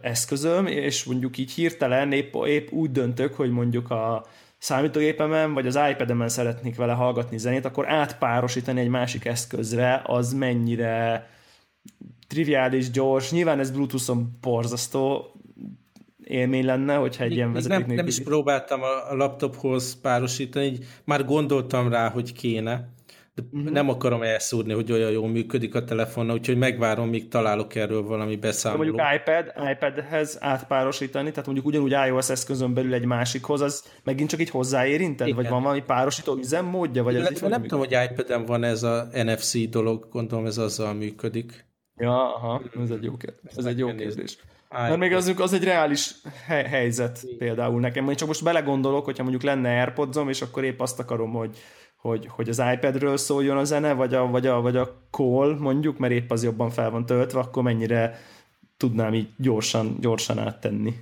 eszközöm, és mondjuk így hirtelen épp, épp úgy döntök, hogy mondjuk a számítógépemen vagy az iPad-emen szeretnék vele hallgatni zenét, akkor átpárosítani egy másik eszközre, az mennyire triviális, gyors. Nyilván ez Bluetooth-on borzasztó élmény lenne, hogyha egy még, ilyen vezeték nem, nem is próbáltam a laptophoz párosítani, így már gondoltam rá, hogy kéne, uh-huh. nem akarom elszúrni, hogy olyan jól működik a telefon, úgyhogy megvárom, míg találok erről valami beszámolót. mondjuk iPad, iPadhez átpárosítani, tehát mondjuk ugyanúgy iOS eszközön belül egy másikhoz, az megint csak így hozzáérinted? Igen. Vagy van valami párosító üzemmódja? Vagy Illetve ez nem tudom, hogy iPad-en van ez a NFC dolog, gondolom ez azzal működik. Ja, aha, ez egy jó kérdés. Ez egy jó kérdés. Mert még az, az egy reális hely, helyzet például nekem. Én csak most belegondolok, hogyha mondjuk lenne airpods és akkor épp azt akarom, hogy hogy, hogy az iPadről szóljon a zene, vagy a, vagy, a, vagy a call mondjuk, mert épp az jobban fel van töltve, akkor mennyire tudnám így gyorsan, gyorsan áttenni?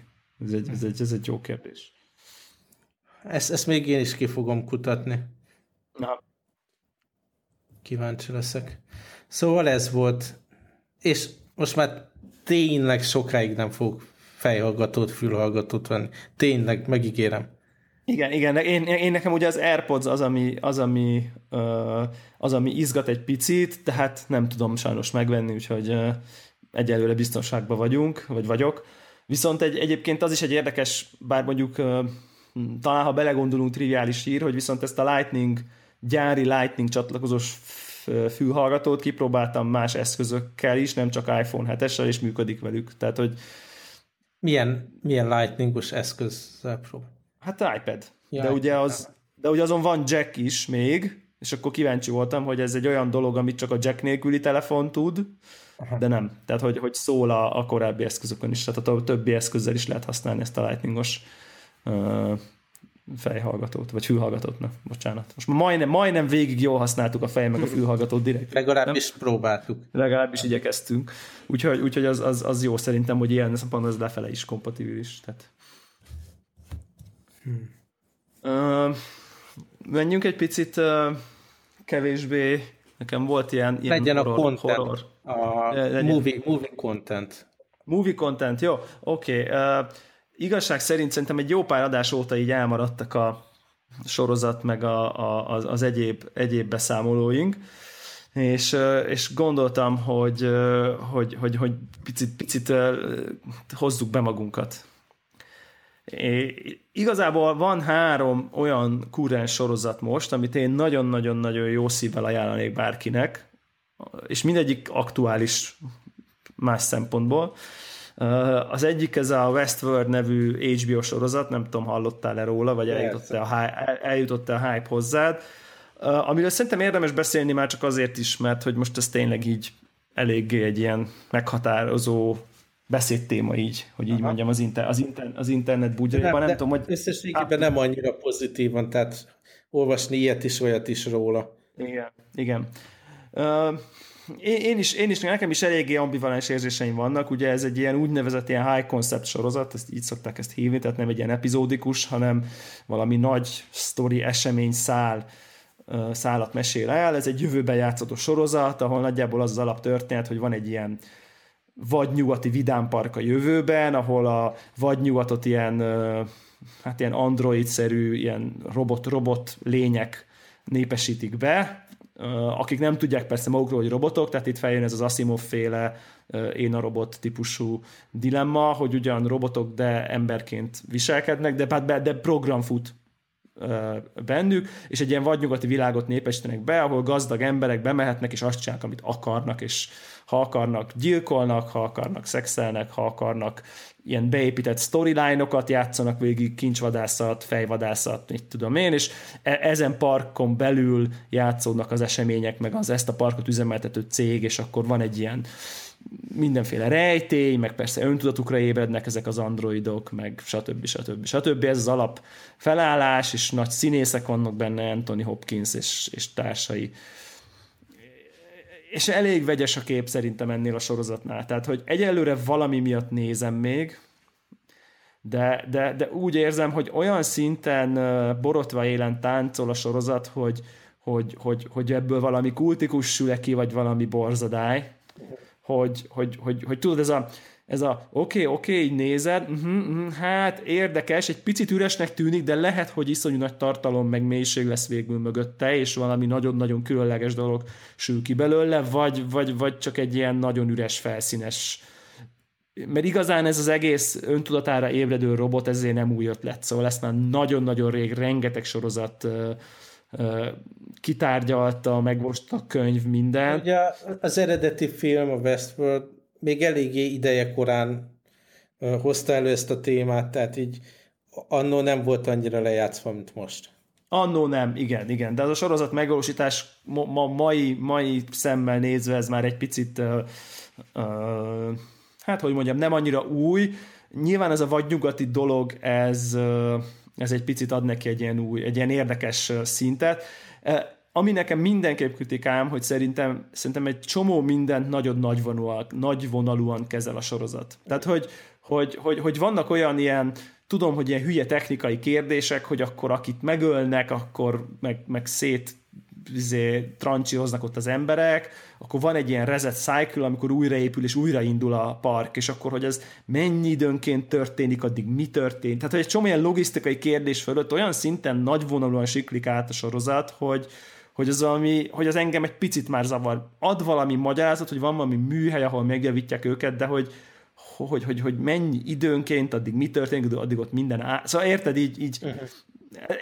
Ez egy, ez egy, ez egy jó kérdés. Ezt, ezt még én is ki fogom kutatni. Na. Kíváncsi leszek. Szóval ez volt. És most már tényleg sokáig nem fog fejhallgatót, fülhallgatót venni. Tényleg, megígérem. Igen, igen, én, én nekem ugye az AirPods az, ami, az, ami, az, ami izgat egy picit, tehát nem tudom sajnos megvenni, úgyhogy egyelőre biztonságban vagyunk, vagy vagyok. Viszont egy, egyébként az is egy érdekes, bár mondjuk talán ha belegondolunk triviális hír, hogy viszont ezt a Lightning, gyári Lightning csatlakozós fülhallgatót kipróbáltam más eszközökkel is, nem csak iPhone 7-essel, és működik velük. Tehát, hogy milyen, milyen Lightningos eszközzel próbál? Hát iPad. Ja, de, ugye az, de ugye azon van jack is még, és akkor kíváncsi voltam, hogy ez egy olyan dolog, amit csak a jack nélküli telefon tud, Aha. de nem. Tehát, hogy, hogy szól a, a korábbi eszközökön is, tehát a többi eszközzel is lehet használni ezt a lightningos uh, fejhallgatót, vagy fülhallgatót, na, bocsánat. Most majdnem, majdnem végig jól használtuk a fej meg a fülhallgatót direkt. Legalábbis nem? próbáltuk. Legalábbis igyekeztünk. Úgyhogy, úgyhogy az, az, az, jó szerintem, hogy ilyen szempontból az lefele is kompatibilis. Tehát Hmm. Uh, menjünk egy picit uh, kevésbé, nekem volt ilyen, ilyen Legyen horror, a content, horror. a Legyen. movie, movie content. Movie content, jó, oké. Okay. Uh, igazság szerint szerintem egy jó pár adás óta így elmaradtak a sorozat, meg a, a, az, az egyéb, egyéb beszámolóink, és, és gondoltam, hogy, hogy, hogy, hogy picit, picit hozzuk be magunkat É, igazából van három olyan kurrens sorozat most, amit én nagyon-nagyon-nagyon jó szívvel ajánlanék bárkinek, és mindegyik aktuális más szempontból. Az egyik ez a Westworld nevű HBO sorozat, nem tudom, hallottál-e róla, vagy eljutott-e a, eljutott a hype hozzád. Amiről szerintem érdemes beszélni már csak azért is, mert hogy most ez tényleg így eléggé egy ilyen meghatározó beszédtéma így, hogy így Aha. mondjam, az, inter, az, inter, az internet bugyraiban, nem, nem tudom, hogy... Összességében nem annyira pozitívan, tehát olvasni ilyet is, olyat is róla. Igen, igen. Uh, én, én, is, én is, nekem is eléggé ambivalens érzéseim vannak, ugye ez egy ilyen úgynevezett ilyen high concept sorozat, ezt így szokták ezt hívni, tehát nem egy ilyen epizódikus, hanem valami nagy sztori, esemény, szál, szállat mesél el. Ez egy jövőben játszható sorozat, ahol nagyjából az az alaptörténet, hogy van egy ilyen vagy nyugati vidámpark a jövőben, ahol a vagy nyugatot ilyen, hát ilyen android-szerű, ilyen robot-robot lények népesítik be, akik nem tudják persze magukról, hogy robotok, tehát itt feljön ez az Asimov féle én a robot típusú dilemma, hogy ugyan robotok, de emberként viselkednek, de, de program fut bennük, és egy ilyen vadnyugati világot népesítenek be, ahol gazdag emberek bemehetnek, és azt csinálnak, amit akarnak, és ha akarnak, gyilkolnak, ha akarnak, szexelnek, ha akarnak, ilyen beépített storyline-okat játszanak végig, kincsvadászat, fejvadászat, mit tudom én, és e- ezen parkon belül játszódnak az események, meg az ezt a parkot üzemeltető cég, és akkor van egy ilyen mindenféle rejtély, meg persze öntudatukra ébrednek ezek az androidok, meg stb. stb. stb. Ez az alap felállás, és nagy színészek vannak benne, Anthony Hopkins és, és társai. És elég vegyes a kép szerintem ennél a sorozatnál. Tehát, hogy egyelőre valami miatt nézem még, de, de, de úgy érzem, hogy olyan szinten borotva élen táncol a sorozat, hogy, hogy, hogy, hogy ebből valami kultikus sül ki, vagy valami borzadály, hogy, hogy, hogy, hogy tudod, ez a, ez a oké, oké, így nézed, uh-huh, uh-huh, hát érdekes, egy picit üresnek tűnik, de lehet, hogy iszonyú nagy tartalom, meg mélység lesz végül mögötte, és valami nagyon-nagyon különleges dolog sül ki belőle, vagy, vagy, vagy csak egy ilyen nagyon üres, felszínes. Mert igazán ez az egész öntudatára ébredő robot ezért nem új ötlet, szóval ezt már nagyon-nagyon rég rengeteg sorozat kitárgyalta, meg most a könyv, minden. Ugye az eredeti film, a Westworld, még eléggé ideje korán hozta elő ezt a témát, tehát így annó nem volt annyira lejátszva, mint most. Annó nem, igen, igen, de az a sorozat megvalósítás ma, ma, mai, mai szemmel nézve ez már egy picit uh, uh, hát hogy mondjam, nem annyira új. Nyilván ez a vadnyugati dolog, ez uh, ez egy picit ad neki egy ilyen új, egy ilyen érdekes szintet. Ami nekem mindenképp kritikám, hogy szerintem, szerintem egy csomó mindent nagyon nagyvonalúan, nagyvonalúan kezel a sorozat. Tehát, hogy, hogy, hogy, hogy vannak olyan ilyen, tudom, hogy ilyen hülye technikai kérdések, hogy akkor akit megölnek, akkor meg, meg szét izé, trancsihoznak ott az emberek, akkor van egy ilyen reset cycle, amikor újraépül és újraindul a park, és akkor, hogy ez mennyi időnként történik, addig mi történt. Tehát, hogy egy csomó ilyen logisztikai kérdés fölött olyan szinten nagyvonalúan siklik át a sorozat, hogy, hogy az, ami, hogy az engem egy picit már zavar. Ad valami magyarázat, hogy van valami műhely, ahol megjavítják őket, de hogy, hogy, hogy, hogy mennyi időnként, addig mi történik, addig ott minden á... Szóval érted, így, így uh-huh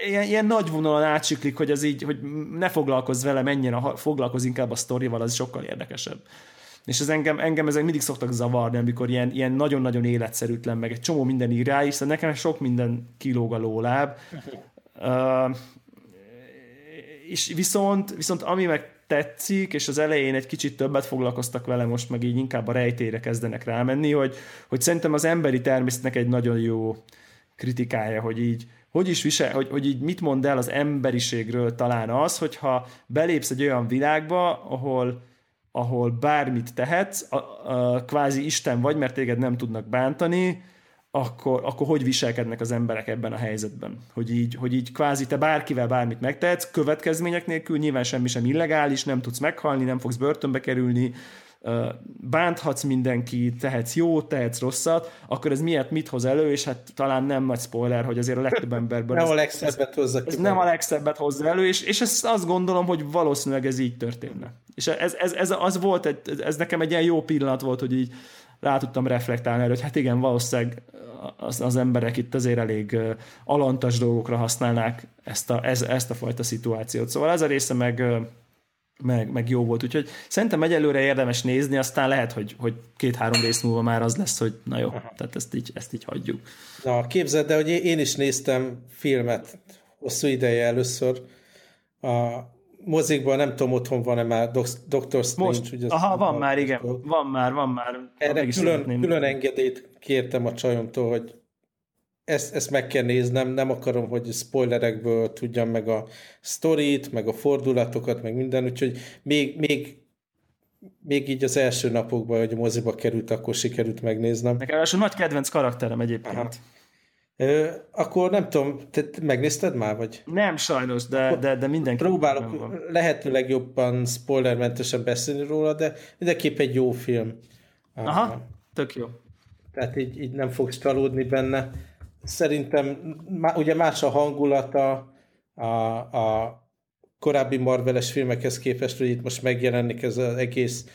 ilyen, ilyen nagy vonalon átsiklik, hogy az így, hogy ne foglalkozz vele, menjen, a, foglalkozz inkább a sztorival, az sokkal érdekesebb. És ez engem, engem ezek mindig szoktak zavarni, amikor ilyen, ilyen nagyon-nagyon életszerűtlen, meg egy csomó minden ír rá, hiszen nekem sok minden kilóg a lóláb. *laughs* Uh, és viszont, viszont ami meg tetszik, és az elején egy kicsit többet foglalkoztak vele, most meg így inkább a rejtére kezdenek rámenni, hogy, hogy szerintem az emberi természetnek egy nagyon jó kritikája, hogy így, hogy is visel, hogy, hogy így mit mond el az emberiségről talán az, hogyha belépsz egy olyan világba, ahol, ahol bármit tehetsz, a, a, kvázi Isten vagy, mert téged nem tudnak bántani, akkor, akkor hogy viselkednek az emberek ebben a helyzetben? Hogy így, hogy így kvázi te bárkivel bármit megtehetsz, következmények nélkül, nyilván semmi sem illegális, nem tudsz meghalni, nem fogsz börtönbe kerülni, bánthatsz mindenki, tehetsz jót, tehetsz rosszat, akkor ez miért mit hoz elő, és hát talán nem nagy spoiler, hogy azért a legtöbb *laughs* emberből nem ez, a legszebbet hozza ez, ez nem a legszebbet hozza elő, és, és ezt azt gondolom, hogy valószínűleg ez így történne. És ez, ez, ez az volt, egy, ez nekem egy ilyen jó pillanat volt, hogy így rá tudtam reflektálni erre, hogy hát igen, valószínűleg az, az emberek itt azért elég alantas dolgokra használnák ezt a, ez, ezt a fajta szituációt. Szóval ez a része meg meg, meg jó volt. Úgyhogy szerintem egyelőre érdemes nézni, aztán lehet, hogy, hogy két-három rész múlva már az lesz, hogy na jó, Aha. tehát ezt így, ezt így hagyjuk. Na, képzeld, de hogy én is néztem filmet hosszú ideje először. A mozikban nem tudom, otthon van-e már Doctor Strange. Most, ugye aha, van már, igen, van már, van már. Erre külön, külön engedélyt kértem a csajomtól, hogy ezt, ezt meg kell néznem, nem akarom, hogy spoilerekből tudjam meg a sztorit, meg a fordulatokat, meg minden, úgyhogy még, még, még így az első napokban, hogy a moziba került, akkor sikerült megnéznem. Nekem a nagy kedvenc karakterem egyébként. Aha. Ö, akkor nem tudom, te megnézted már, vagy? Nem, sajnos, de, de, de mindenki. Próbálok lehetőleg jobban spoilermentesen beszélni róla, de mindenképp egy jó film. Aha, tök jó. Tehát így, így nem fogsz csalódni benne szerintem ugye más a hangulata, a, a korábbi Marveles filmekhez képest, hogy itt most megjelenik ez az egész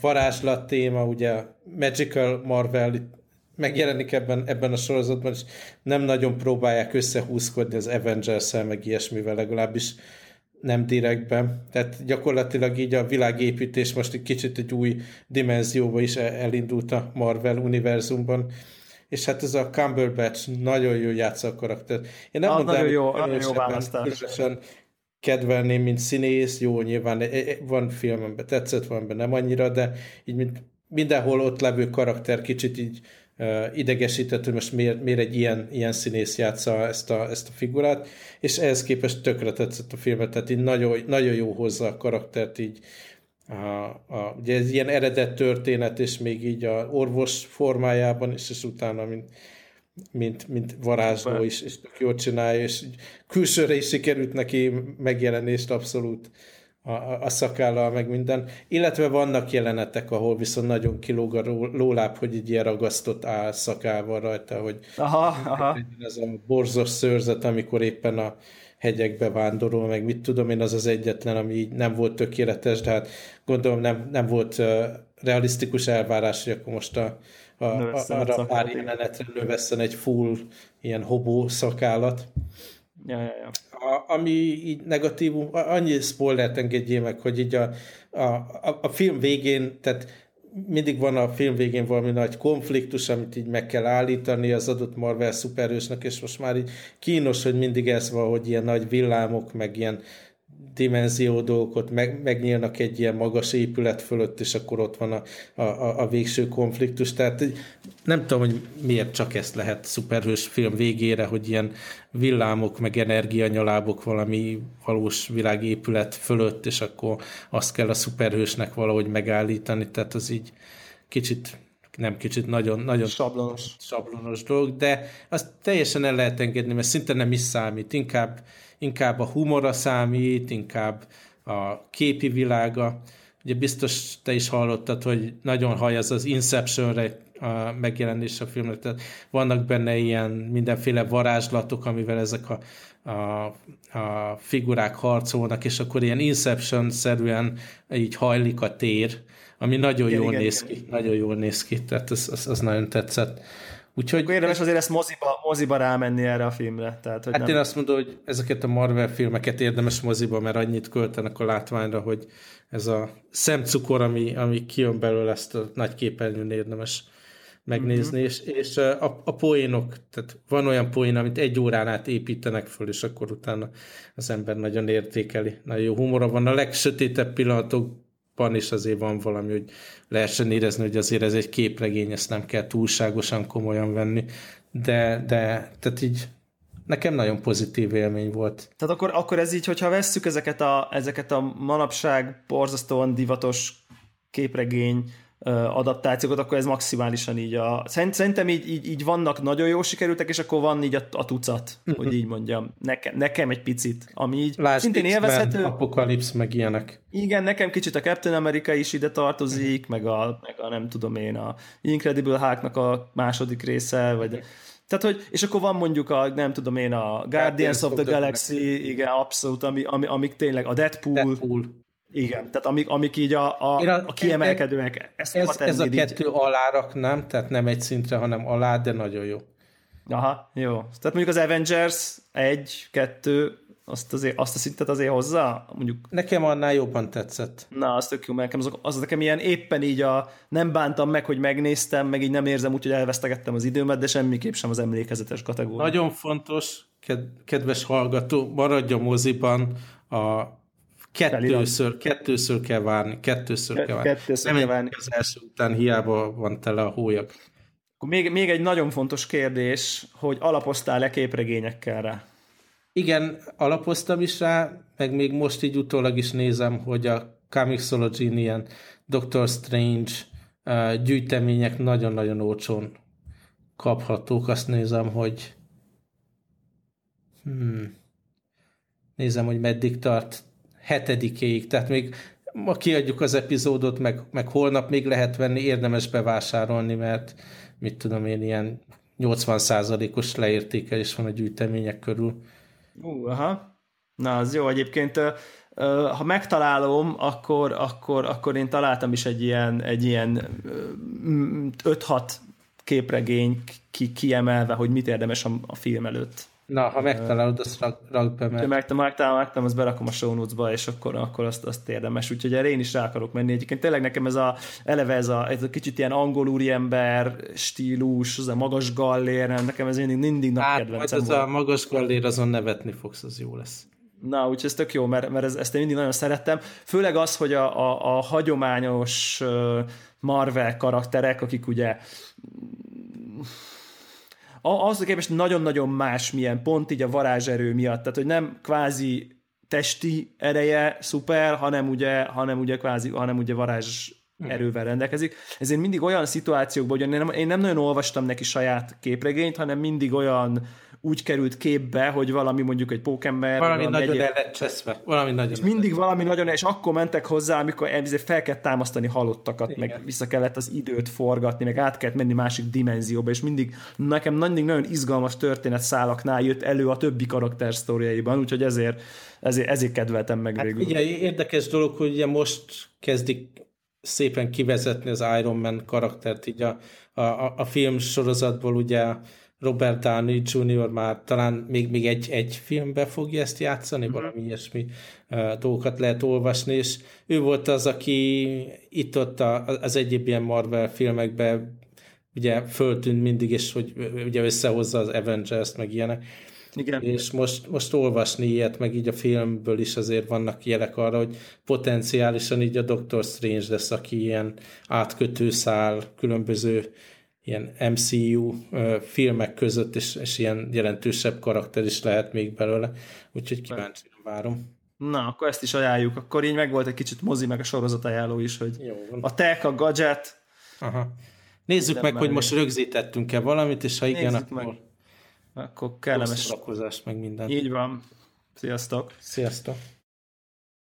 varázslat téma, ugye Magical Marvel megjelenik ebben, ebben a sorozatban, és nem nagyon próbálják összehúzkodni az Avengers-el, meg ilyesmivel legalábbis nem direktben. Tehát gyakorlatilag így a világépítés most egy kicsit egy új dimenzióba is elindult a Marvel univerzumban. És hát ez a Cumberbatch nagyon jó játsza a karakter. Én nem ah, mondom, nagyon jó, nagyon jó választás. kedvelném, mint színész, jó, nyilván e, e, van filmemben tetszett, van benne nem annyira, de így mint mindenhol ott levő karakter kicsit így uh, idegesített, hogy most miért, miért egy ilyen, ilyen színész játsza ezt a, ezt a figurát, és ehhez képest tökre tetszett a filmet, tehát így nagyon, nagyon jó hozzá a karaktert így, a, a, ugye ez ilyen eredet történet, és még így a orvos formájában, és, és utána, mint mint, mint varázsló is, és tök jól csinálja, és külsőre is sikerült neki megjelenést abszolút a, a szakállal, meg minden. Illetve vannak jelenetek, ahol viszont nagyon kilóg a lóláb, hogy egy ilyen ragasztott áll szakával rajta, hogy aha, aha. ez a borzos szőrzet, amikor éppen a hegyekbe vándorol, meg mit tudom én, az az egyetlen, ami így nem volt tökéletes, de hát gondolom nem, nem volt uh, realisztikus elvárás, hogy akkor most a a, a, arra pár jelenetre növesszen egy full ilyen hobó szakállat. Ja, ja, ja. A, ami így negatívum, annyi spoilert engedjél meg, hogy így a, a, a, a film végén, tehát mindig van a film végén valami nagy konfliktus, amit így meg kell állítani az adott Marvel szuperősnek, és most már így kínos, hogy mindig ez van, hogy ilyen nagy villámok, meg ilyen dimenzió dolgok meg, megnyílnak egy ilyen magas épület fölött, és akkor ott van a, a, a végső konfliktus. Tehát nem tudom, hogy miért csak ezt lehet szuperhős film végére, hogy ilyen villámok, meg energianyalábok valami valós világépület fölött, és akkor azt kell a szuperhősnek valahogy megállítani, tehát az így kicsit nem kicsit, nagyon, nagyon sablonos. sablonos dolog, de azt teljesen el lehet engedni, mert szinte nem is számít, inkább inkább a humora számít, inkább a képi világa. Ugye biztos te is hallottad, hogy nagyon hajaz az Inceptionre a megjelenés a filmnek, tehát vannak benne ilyen mindenféle varázslatok, amivel ezek a, a, a figurák harcolnak, és akkor ilyen Inception-szerűen így hajlik a tér, ami nagyon igen, jól igen, néz igen. ki, nagyon jól néz ki, tehát az, az, az nagyon tetszett. Úgyhogy Akkor érdemes azért ezt moziba, moziba rámenni erre a filmre. Tehát, hogy hát nem... én azt mondom, hogy ezeket a Marvel filmeket érdemes moziba, mert annyit költenek a látványra, hogy ez a szemcukor, ami, ami kijön belőle, ezt a nagy képernyőn érdemes megnézni, uh-huh. és, és a, a poénok, tehát van olyan poén, amit egy órán át építenek föl, és akkor utána az ember nagyon értékeli. Nagyon jó humora van. A legsötétebb pillanatok van, és azért van valami, hogy lehessen érezni, hogy azért ez egy képregény, ezt nem kell túlságosan komolyan venni, de, de tehát így nekem nagyon pozitív élmény volt. Tehát akkor, akkor ez így, hogyha vesszük ezeket a, ezeket a manapság borzasztóan divatos képregény adaptációkat, akkor ez maximálisan így a... Szerintem így, így, így vannak nagyon jó sikerültek, és akkor van így a, a tucat, uh-huh. hogy így mondjam. Nekem, nekem egy picit, ami így Lásd, szintén élvezhető. Apokalipsz, meg ilyenek. Igen, nekem kicsit a Captain America is ide tartozik, meg a, meg a nem tudom én, a Incredible Hulknak a második része, vagy... Tehát, hogy, és akkor van mondjuk a, nem tudom én, a Guardians, Guardians of the, the Galaxy, Galaxy, igen, abszolút, ami, ami, amik tényleg, a Deadpool, Deadpool. Igen, tehát amik, amik így a, a, a, a kiemelkedőek. Ezt ez, ez a kettő így. alárak nem, tehát nem egy szintre, hanem alá, de nagyon jó. Aha, jó. Tehát mondjuk az Avengers egy, kettő, azt, azért, azt a szintet azért hozzá? Mondjuk... Nekem annál jobban tetszett. Na, az tök jó, mert nekem az, az nekem ilyen éppen így a nem bántam meg, hogy megnéztem, meg így nem érzem úgy, hogy elvesztegettem az időmet, de semmiképp sem az emlékezetes kategória. Nagyon fontos, kedves hallgató, maradj a moziban a Kettőször, kettőször kell várni, kettőször Ke- kell várni. Kettőször kell várni. Az első után hiába van tele a hólyag. Még, még egy nagyon fontos kérdés, hogy alapoztál-e képregényekkel rá? Igen, alapoztam is rá, meg még most így utólag is nézem, hogy a Comixology ilyen Doctor Strange uh, gyűjtemények nagyon-nagyon olcsón kaphatók. Azt nézem, hogy hmm, nézem, hogy meddig tart hetedikéig, tehát még ma kiadjuk az epizódot, meg, meg holnap még lehet venni, érdemes bevásárolni, mert mit tudom én, ilyen 80%-os leértékelés van a gyűjtemények körül. Ú, uh, aha. Na, az jó. Egyébként ha megtalálom, akkor, akkor, akkor én találtam is egy ilyen, egy ilyen 5-6 képregény ki, kiemelve, hogy mit érdemes a film előtt. Na, ha megtalálod, azt rak, rak be, mert... Megtalálom, megtalálom, megtalálom, azt berakom a show notes-ba, és akkor, akkor azt, azt érdemes. Úgyhogy erre én is rá akarok menni. Egyébként tényleg nekem ez a, eleve ez a, ez a kicsit ilyen angol úriember stílus, az a magas gallér, nekem ez mindig, mindig nagy hát, kedvencem az a magas gallér, azon nevetni fogsz, az jó lesz. Na, úgyhogy ez tök jó, mert, mert ez, ezt én mindig nagyon szerettem. Főleg az, hogy a, a, a hagyományos Marvel karakterek, akik ugye ahhoz képest nagyon-nagyon más milyen pont így a varázserő miatt, tehát hogy nem kvázi testi ereje szuper, hanem ugye, hanem ugye kvázi, hanem ugye varázs erővel rendelkezik. Ezért mindig olyan szituációkban, hogy én nem, én nem nagyon olvastam neki saját képregényt, hanem mindig olyan úgy került képbe, hogy valami mondjuk egy pókember... Valami nagyon egyéb... el cseszve. Valami nagyon és mindig valami nagyon, és akkor mentek hozzá, amikor fel kellett támasztani halottakat, Igen. meg vissza kellett az időt forgatni, meg át kellett menni másik dimenzióba, és mindig nekem nagyon, nagyon izgalmas történet szálaknál jött elő a többi karakter sztoriaiban, úgyhogy ezért, ezért, ezért kedveltem meg hát végül. Igen, érdekes dolog, hogy ugye most kezdik szépen kivezetni az Iron Man karaktert így a, a, a film sorozatból ugye Robert Downey Jr. már talán még, még egy, egy filmbe fogja ezt játszani, mm-hmm. valami ilyesmi uh, dolgokat lehet olvasni, és ő volt az, aki itt ott a, az egyéb ilyen Marvel filmekben ugye föltűnt mindig, és hogy ugye összehozza az Avengers-t, meg ilyenek. Igen. És most, most olvasni ilyet, meg így a filmből is azért vannak jelek arra, hogy potenciálisan így a Doctor Strange lesz, aki ilyen átkötőszál különböző ilyen MCU filmek között, és, és ilyen jelentősebb karakter is lehet még belőle, úgyhogy kíváncsi várom. Na, akkor ezt is ajánljuk. Akkor így meg volt egy kicsit mozi, meg a sorozat ajánló is, hogy Jó, a tech, a gadget. Aha. Nézzük meg, hogy most rögzítettünk-e valamit, és ha Nézzük igen, akkor... Meg. Akkor kellemes... meg minden. Így van. Sziasztok! Sziasztok!